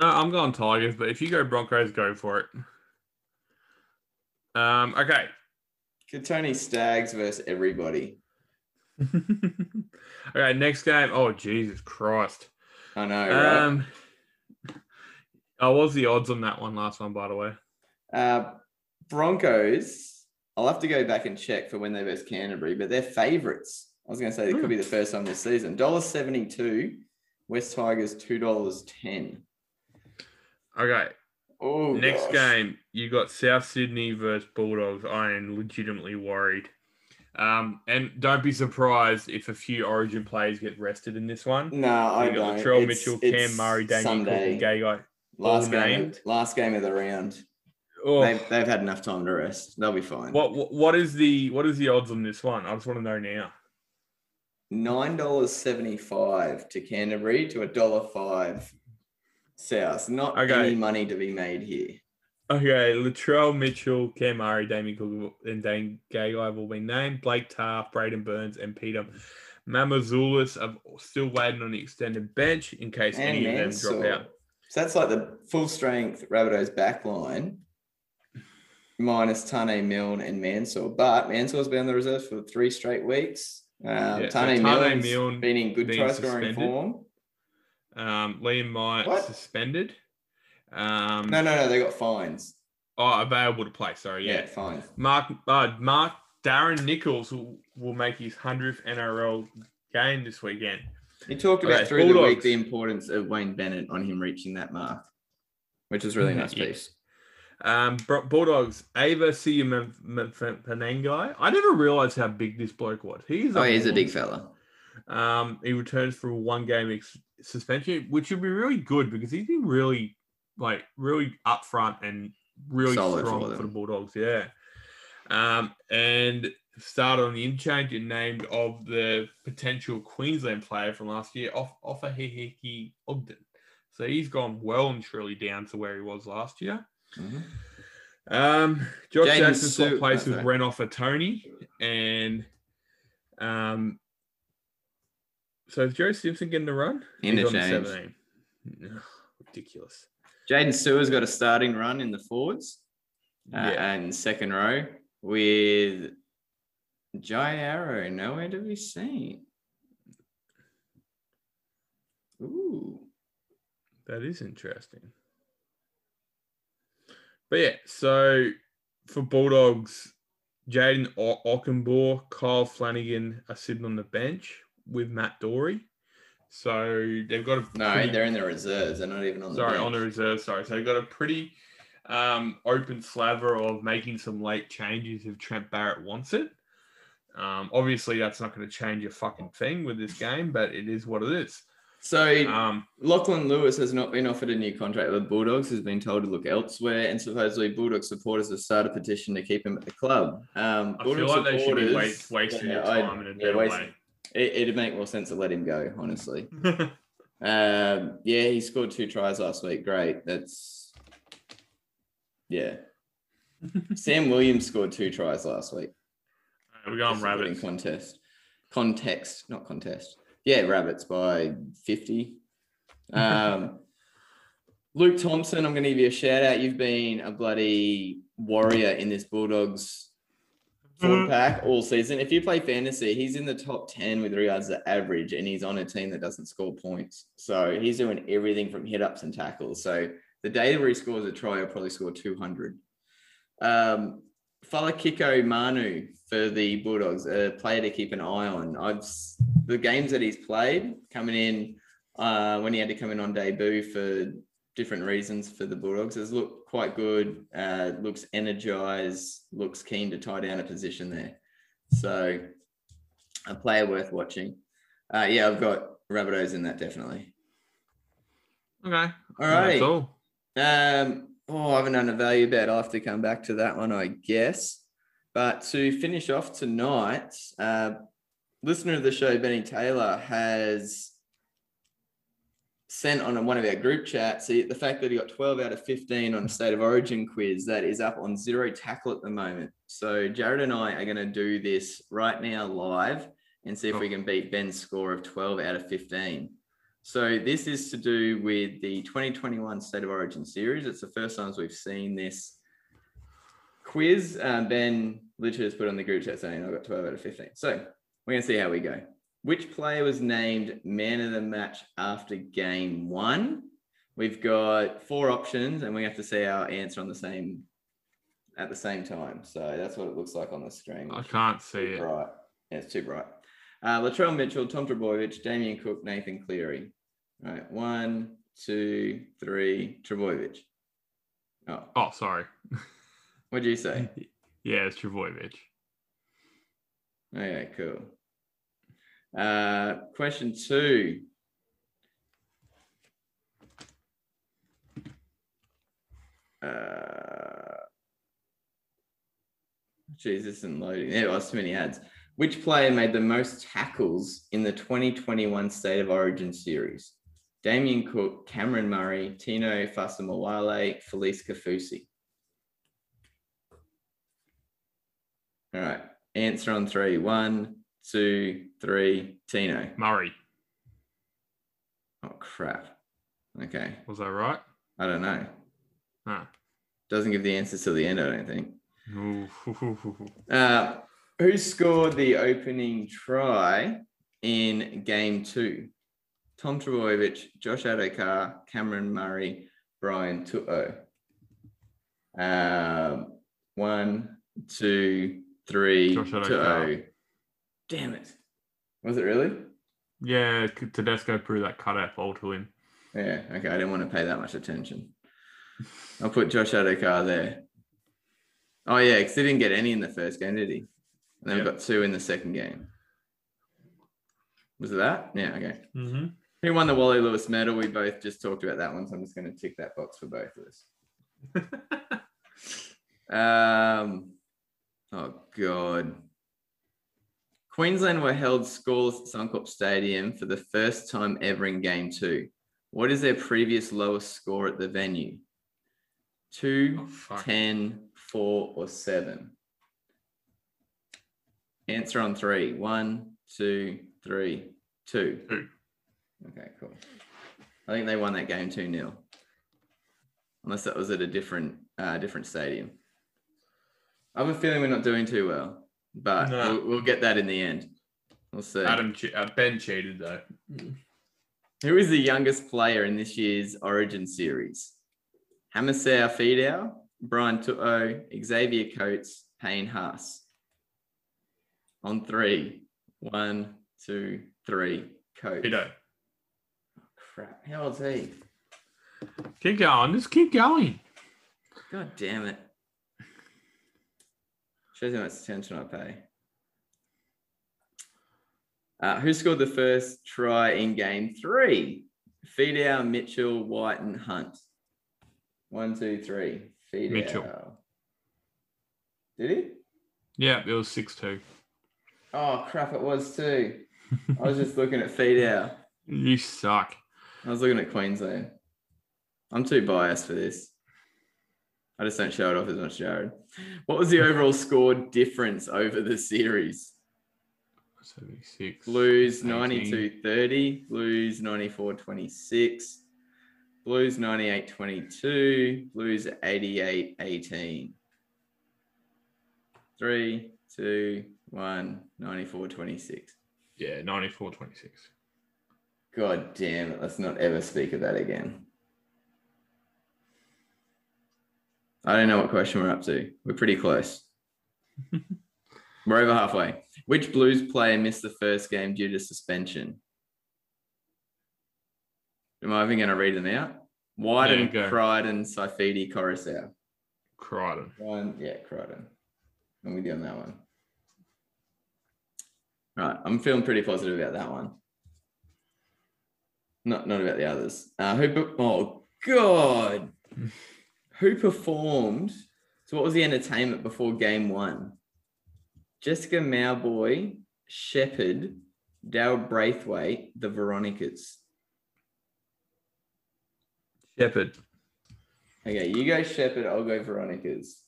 No, I'm going Tigers, but if you go Broncos, go for it. Um, okay. Tony Staggs versus everybody. okay, next game. Oh, Jesus Christ. I know, right? Um, what was the odds on that one last one, by the way? Uh, Broncos, I'll have to go back and check for when they versus Canterbury, but they're favourites. I was going to say it Hmm. could be the first time this season. $1.72, West Tigers $2.10. Okay, Oh, next gosh. game. You got South Sydney versus Bulldogs. I am legitimately worried. Um, and don't be surprised if a few Origin players get rested in this one. No, I got don't. Latrell Mitchell, it's Cam Murray, Daniel Cook, Gay Guy. last game, named. last game of the round. Oh, They've, they've had enough time to rest. They'll be fine. what, what what is the what is the odds on this one? I just want to know now. Nine dollars seventy-five to Canterbury to a dollar five South. Not Okay. any money to be made here. Okay, Latrell Mitchell, Cam Murray, Damien Cook, and Dane Gagai have all been named. Blake Taaffe, Braidon Burns, and Peter Mamouzelos are still waiting on the extended bench in case And any of them drop out. So that's like the full strength Rabbitohs back line minus Taane Milne and Mansour. But Mansour's been on the reserves for three straight weeks. Um, Yeah, so Taane Taane Milne's Milne been in good try scoring form. Um, Liam Myatt What? suspended. Um, No, no, no, they got fines. Oh, available to play. Sorry, Yeah, yeah. fines. Mark, uh, Mark, Darren Nichols will, will make his hundredth NRL game this weekend. He talked about Okay, through the week the importance of Wayne Bennett on him reaching that mark, which was really nice Yeah. piece. Um, Bulldogs, Ava Panangai. I never realized how big this bloke was. He's Oh, he's a big fella. Um, he returns for one game ex- suspension, which would be really good because he's been really, like, really upfront and really Solid strong for for, the Bulldogs. Yeah. Um, and started on the interchange and named of the potential Queensland player from last year, off Ofahiki Ogden. So he's gone well and truly down to where he was last year. Mhm. Um, Josh Jaden Jackson swapped place oh, with sorry. Ren off for Tony, and um, so is Joe Stimson getting the run? He's on the Interchange. 17. Ridiculous. Jaden Sewer's got a starting run in the forwards uh, Yeah. and second row with Jai Arrow nowhere to be seen. Ooh. That is interesting. But yeah, so for Bulldogs, Jaden o- Okunbor, Kyle Flanagan are sitting on the bench with Matt Doorey. So they've got a No, pretty- they're in the reserves. They're not even on the sorry, bench. on the reserve. Sorry, so they've got a pretty um, open slather of making some late changes if Trent Barrett wants it. Um, obviously, that's not going to change a fucking thing with this game, but it is what it is. So Um, Lachlan Lewis has not been offered a new contract with the Bulldogs, has been told to look elsewhere, and supposedly Bulldog supporters have started a petition to keep him at the club. Um, I feel like they should be supporters- wasting their I- time in a better way. It, it'd make more sense to let him go, honestly. Um, yeah, he scored two tries last week. Great. That's Yeah. Sam Williams scored two tries last week. Going Just in rabbits. contest. Context, not contest. Yeah, rabbits by 50. Um, Luke Thompson, I'm going to give you a shout out. You've been a bloody warrior in this Bulldogs forward Mhm. pack all season. If you play fantasy, he's in the top 10 with regards to average, and he's on a team that doesn't score points. So he's doing everything from hit ups and tackles. So the day where he scores a try, he'll probably score 200. Um, Falakiko Manu for the Bulldogs, a player to keep an eye on. I've the games that he's played coming in uh, when he had to come in on debut for different reasons for the Bulldogs has looked quite good. Uh, looks energized. Looks keen to tie down a position there. So a player worth watching. Uh, yeah, I've got Rabbitohs in that definitely. Okay. All right. That's right. all. Um, oh, I haven't done a value bet. I'll have to come back to that one, I guess. But to finish off tonight, uh, listener of the show, Benny Taylor, has sent on one of our group chats the the fact that he got 12 out of 15 on a state of origin quiz that is up on zero tackle at the moment. So Jared and I are going to do this right now live and see if we can beat Ben's score of 12 out of 15. So this is to do with the 2021 State of Origin series. It's the first times we've seen this quiz. Um, ben literally just put on the group chat saying I got 12 out of 15. So we're gonna see how we go. Which player was named man of the match after game one? We've got four options, and we have to see our answer on the same at the same time. So that's what it looks like on the screen. I can't see it. Right, Yeah, it's too bright. Uh, Latrell Mitchell, Tom Trbojevic, Damien Cook, Nathan Cleary. All right, one, two, three, Trbojevic. Oh, Oh, sorry. what did you say? Yeah, it's Trbojevic. Okay, cool. Uh, question two. Uh, geez, this isn't loading. There was too many ads. Which player made the most tackles in the 2021 State of Origin series? Damien Cook, Cameron Murray, Tino Fa'asuamaleaui, Felise Kaufusi. All right. Answer on three. One, two, three. Tino. Murray. Oh crap. Okay. Was that right? I don't know. Huh. Doesn't give the answers till the end, I don't think. Uh, who scored the opening try in game two? Tom Trbojevic, Josh Addo-Carr, Cameron Murray, Brian To'o. Um, one, two, three, Josh To'o. Damn it. Was it really? yeah, Tedesco proved that cutout ball to him. Yeah, okay. I didn't want to pay that much attention. I'll put Josh Addo-Carr there. Oh, yeah, because he didn't get any in the first game, did he? And then we Yeah. got two in the second game. Was it that? Yeah, okay. Mm-hmm. Who won the Wally Lewis medal? We both just talked about that one, so I'm just going to tick that box for both of us. Um, oh, God. Queensland were held scoreless at Suncorp Stadium for the first time ever in game two. What is their previous lowest score at the venue? Two, Oh, 10, 4, or 7? Answer on three. One, two, three, two. Two. Okay, cool. I think they won that game 2 0. Unless that was at a different uh, different stadium. I have a feeling we're not doing too well, but No. we'll, we'll get that in the end. We'll see. Adam che- uh, Ben cheated though. Who is the youngest player in this year's Origin series? Hamiso Fidow, Brian To'o, Xavier Coates, Payne Haas. On three, one, two, three. One, two, three. Coates. Peter. Crap. How old's he? Keep going. Just keep going. God damn it. Shows how much attention I pay. Uh, who scored the first try in game three? Fidow, Mitchell, Wighton, and Hunt. One, two, three. Fidow. Mitchell. Did he? Yeah, it was six two. Oh, crap, it was too. I was just looking at Fidow. You suck. I was looking at Queensland. I'm too biased for this. I just don't show it off as much, Jared. What was the overall score difference over the series? 76. Blues 18. 92 30, Blues 94 26, Blues 98 22, Blues 88 18. 3, 2, 1, 94 26. Yeah, 94 26. God damn it. Let's not ever speak of that again. I don't know what question we're up to. We're pretty close. we're over halfway. Which Blues player missed the first game due to suspension? Am I even going to read them out? Wighton. Crichton, Saifiti, Koroisau. Crichton. One, yeah, Crichton. I'm with you on that one. Right, I'm feeling pretty positive about that one. Not not about the others. Uh, who? Oh God, who performed? So what was the entertainment before game one? Jessica Mauboy, Sheppard, Daryl Braithwaite, the Veronicas. Sheppard. Okay, you go Sheppard. I'll go Veronicas.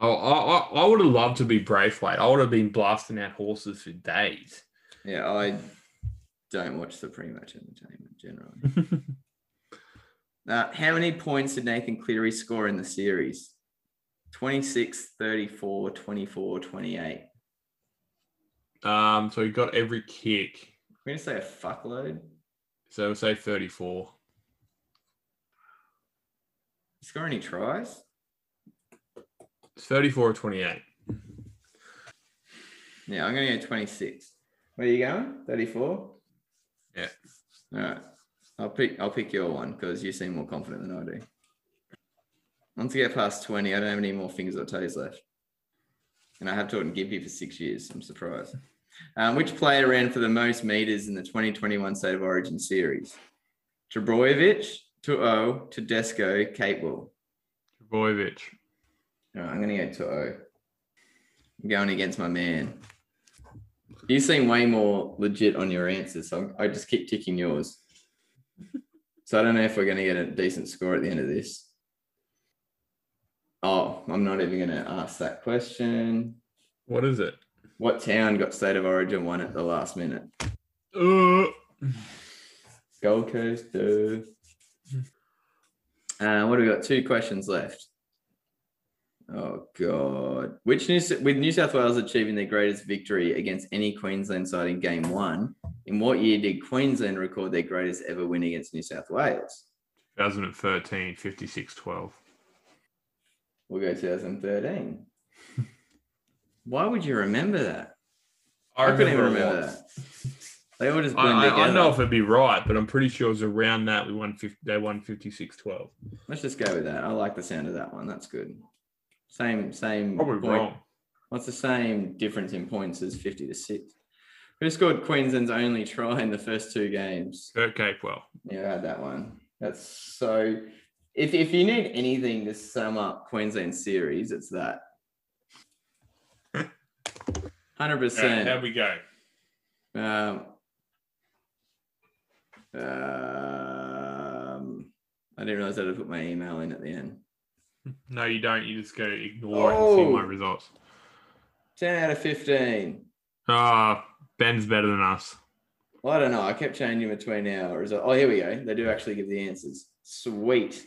Oh, I, I, I would have loved to be Braithwaite. I would have been blasting out horses for days. Yeah, I don't watch the pre-match entertainment generally. Uh, how many points did Nathan Cleary score in the series? 26, 34, 24, 28. um, so he got every kick. I'm going to say a fuckload. So we'll say 34. Score any tries? It's 34 or 28. Yeah, I'm going to go 26. Where are you going? 34? Yeah. All right. I'll pick I'll pick your one because you seem more confident than I do. Once you get past 20, I don't have any more fingers or toes left. And I have taught in Gympie for six years. I'm surprised. Um, which player ran for the most meters in the 2021 State of Origin series? Trbojevic, To'o, Tedesco, Capewell. Trbojevic. All right, I'm going to go To'o. I'm going against my man. You seem way more legit on your answers, so I just keep ticking yours. So I don't know if we're going to get a decent score at the end of this. Oh, I'm not even going to ask that question. What is it? What town got State of Origin one at the last minute? Uh, Gold Coast. Uh, what do we got? Two questions left. Oh God! Which New, with New South Wales achieving their greatest victory against any Queensland side in Game One, in what year did Queensland record their greatest ever win against New South Wales? 2013, 56 12. We'll go 2013. Why would you remember that? I, couldn't even remember that. They all just I, blend I, I know if it'd be right, but I'm pretty sure it was around that we won 50, they won 56 12. Let's just go with that. I like the sound of that one. That's good. Same, same. Probably point. wrong. What's the same difference in points as 50 to 6? Who scored Queensland's only try in the first two games? Kurt Capewell. Yeah, I had that one. That's so. If, if you need anything to sum up Queensland series, it's that. 100%. How we go? Um, um, I didn't realize I had to put my email in at the end. No, you don't. You just go ignore it and see Oh. my results. 10 out of 15. Ah, Ben's better than us. Well, I don't know. I kept changing between our results. Oh, here we go. They do actually give the answers. Sweet.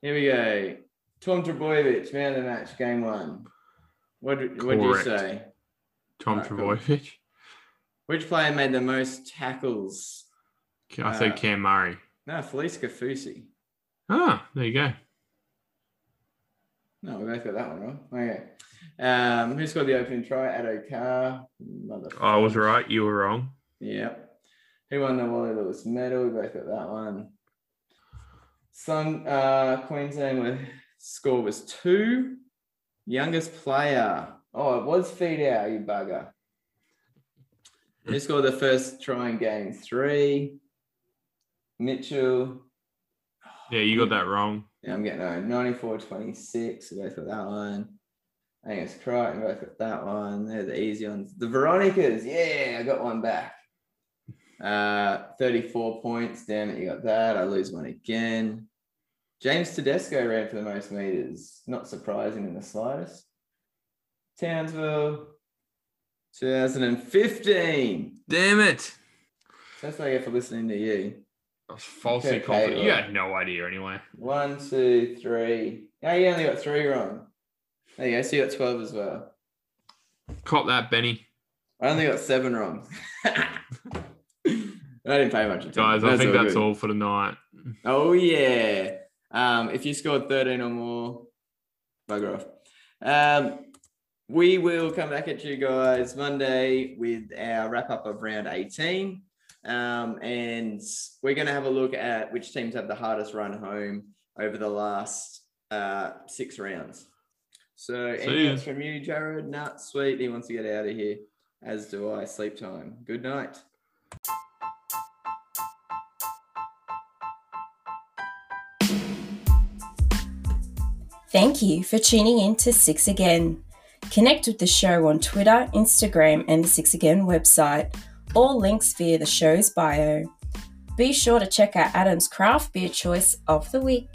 Here we go. Tom Trbojevic, man of the match, game one. What did you say? Tom Ah, cool. Which player made the most tackles? I said Uh, Cam Murray. No, Felise Kaufusi. Ah, there you go. No, we both got that one wrong. Okay. Um, who scored the opening try? Addo Carr. Motherfucker. I was right. You were wrong. Yep. Who won the Wally Lewis medal? We both got that one. Some uh, Queensland were, score was two. Youngest player. Oh, it was feed out, you bugger. Who scored the first try in game three? Mitchell. Yeah, you got that wrong. Yeah, I'm getting uh, 94 26. We both got that one. I think it's Crichton, both got that one. They're the easy ones. The Veronicas, yeah, I got one back. Uh, 34 points. Damn it, you got that. I lose one again. James Tedesco ran for the most meters. Not surprising in the slightest. Townsville, 2015. Damn it. That's what I get for listening to you. I was falsely Okay, confident. You had no idea anyway. One, two, three. Oh, you only got three wrong. There you go. So you got 12 as well. Cop that, Benny. I only got seven wrong. I didn't pay much attention. Guys, I think that's good. all for tonight. Oh yeah. Um, if you scored 13 or more, bugger off. Um, we will come back at you guys Monday with our wrap up of round 18. Um, and we're going to have a look at which teams have the hardest run home over the last uh, six rounds. So, anything from you, Jared? Nah, sweet. He wants to get out of here, as do I. Sleep time. Good night. Thank you for tuning in to Six Again. Connect with the show on Twitter, Instagram, and the Six Again website. All links via the show's bio. Be sure to check out Adam's craft beer choice of the week.